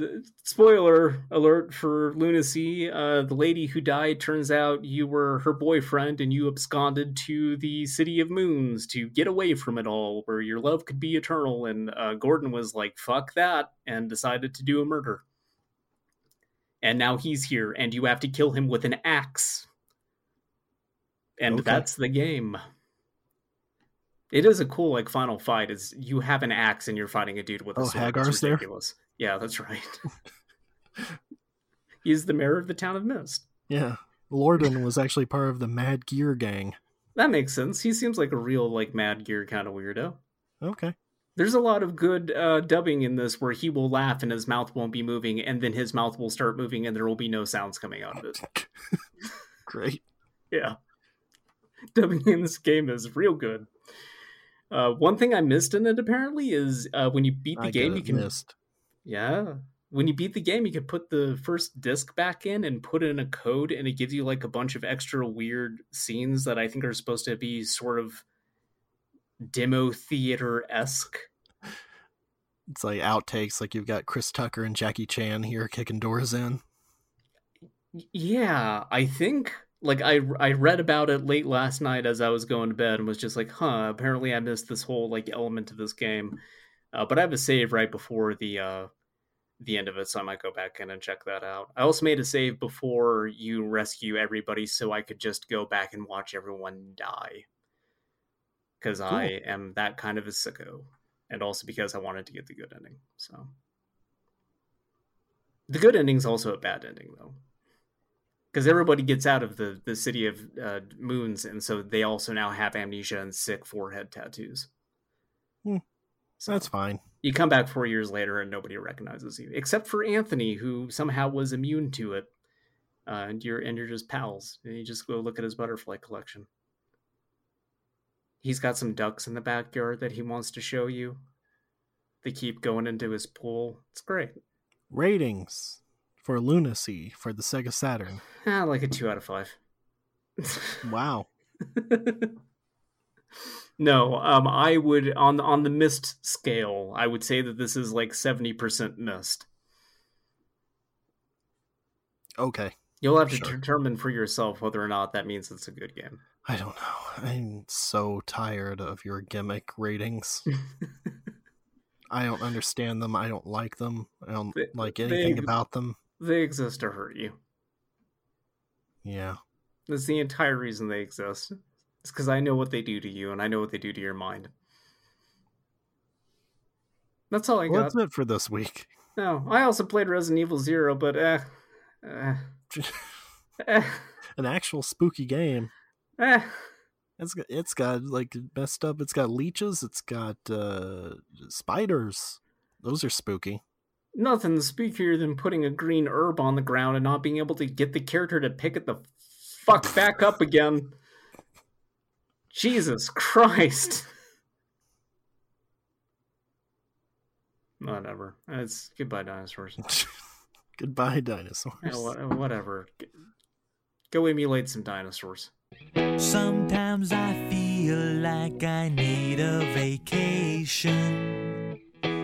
spoiler alert for Lunacy. Uh, the lady who died turns out you were her boyfriend and you absconded to the City of Moons to get away from it all, where your love could be eternal. And uh, Gordon was like, fuck that, and decided to do a murder. And now he's here, and you have to kill him with an axe. And Okay. that's the game. It is a cool like final fight. Is you have an axe and you're fighting a dude with a Oh, sword. Haggar's there? Yeah, that's right. *laughs* He's the mayor of the town of Mist. Yeah. Lorden was actually part of the Mad Gear gang. That makes sense. He seems like a real like Mad Gear kind of weirdo. Okay. There's a lot of good uh, dubbing in this where he will laugh and his mouth won't be moving, and then his mouth will start moving and there will be no sounds coming out of it. *laughs* Great. Yeah. Dubbing in this game is real good. Uh, one thing I missed in it apparently is uh, when you beat the I game, you can missed. Yeah. When you beat the game, you can put the first disc back in and put in a code, and it gives you like a bunch of extra weird scenes that I think are supposed to be sort of demo theater esque. It's like outtakes, like you've got Chris Tucker and Jackie Chan here kicking doors in. Yeah, I think like I I read about it late last night as I was going to bed and was just like, huh, apparently I missed this whole like element of this game. Uh, but I have a save right before the uh the end of it, so I might go back in and check that out. I also made a save before you rescue everybody so I could just go back and watch everyone die. Because I am that kind of a sicko. And also because I wanted to get the good ending. So the good ending's also a bad ending though because everybody gets out of the the city of uh, moons, and so they also now have amnesia and sick forehead tattoos. Hmm. So That's fine. you come back four years later, and nobody recognizes you except for Anthony, who somehow was immune to it. Uh, and you're and you're just pals. And you just go look at his butterfly collection. He's got some ducks in the backyard that he wants to show you. They keep going into his pool. It's great. Ratings for Lunacy for the Sega Saturn. Ah, like a two out of five. *laughs* Wow. *laughs* no, um, I would on on the Myst scale, I would say that this is like seventy percent Myst. Okay. You'll have to Sure. determine for yourself whether or not that means it's a good game. I don't know. I'm so tired of your gimmick ratings. *laughs* I don't understand them. I don't like them. I don't They- like they- anything about them. they exist to hurt you. Yeah. That's the entire reason they exist. It's because I know what they do to you, and I know what they do to your mind. That's all I Well, got. that's it for this week. No, I also played Resident Evil Zero, but eh, eh, *laughs* *laughs* An actual spooky game. *laughs* It's got, it's got like messed up. It's got leeches. It's got uh spiders. Those are spooky. Nothing spookier than putting a green herb on the ground and not being able to get the character to pick it the fuck back up again. Jesus Christ. Whatever. It's goodbye, dinosaurs. Goodbye, dinosaurs. Yeah, whatever. Go emulate some dinosaurs. Sometimes I feel like I need a vacation.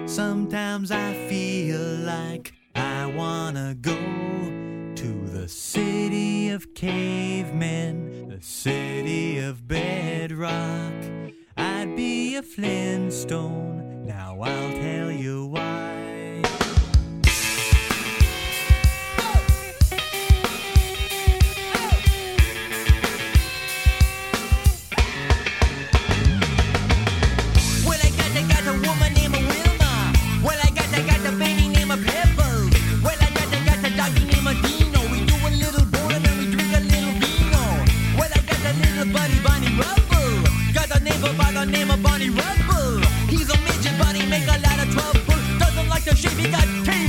Sometimes I feel like I wanna go to the city of cavemen, the city of bedrock. I'd be a Flintstone, now I'll tell you why. a bunny red. He's a midget, but he make a lot of trouble. Doesn't like the shape he got. Teeth.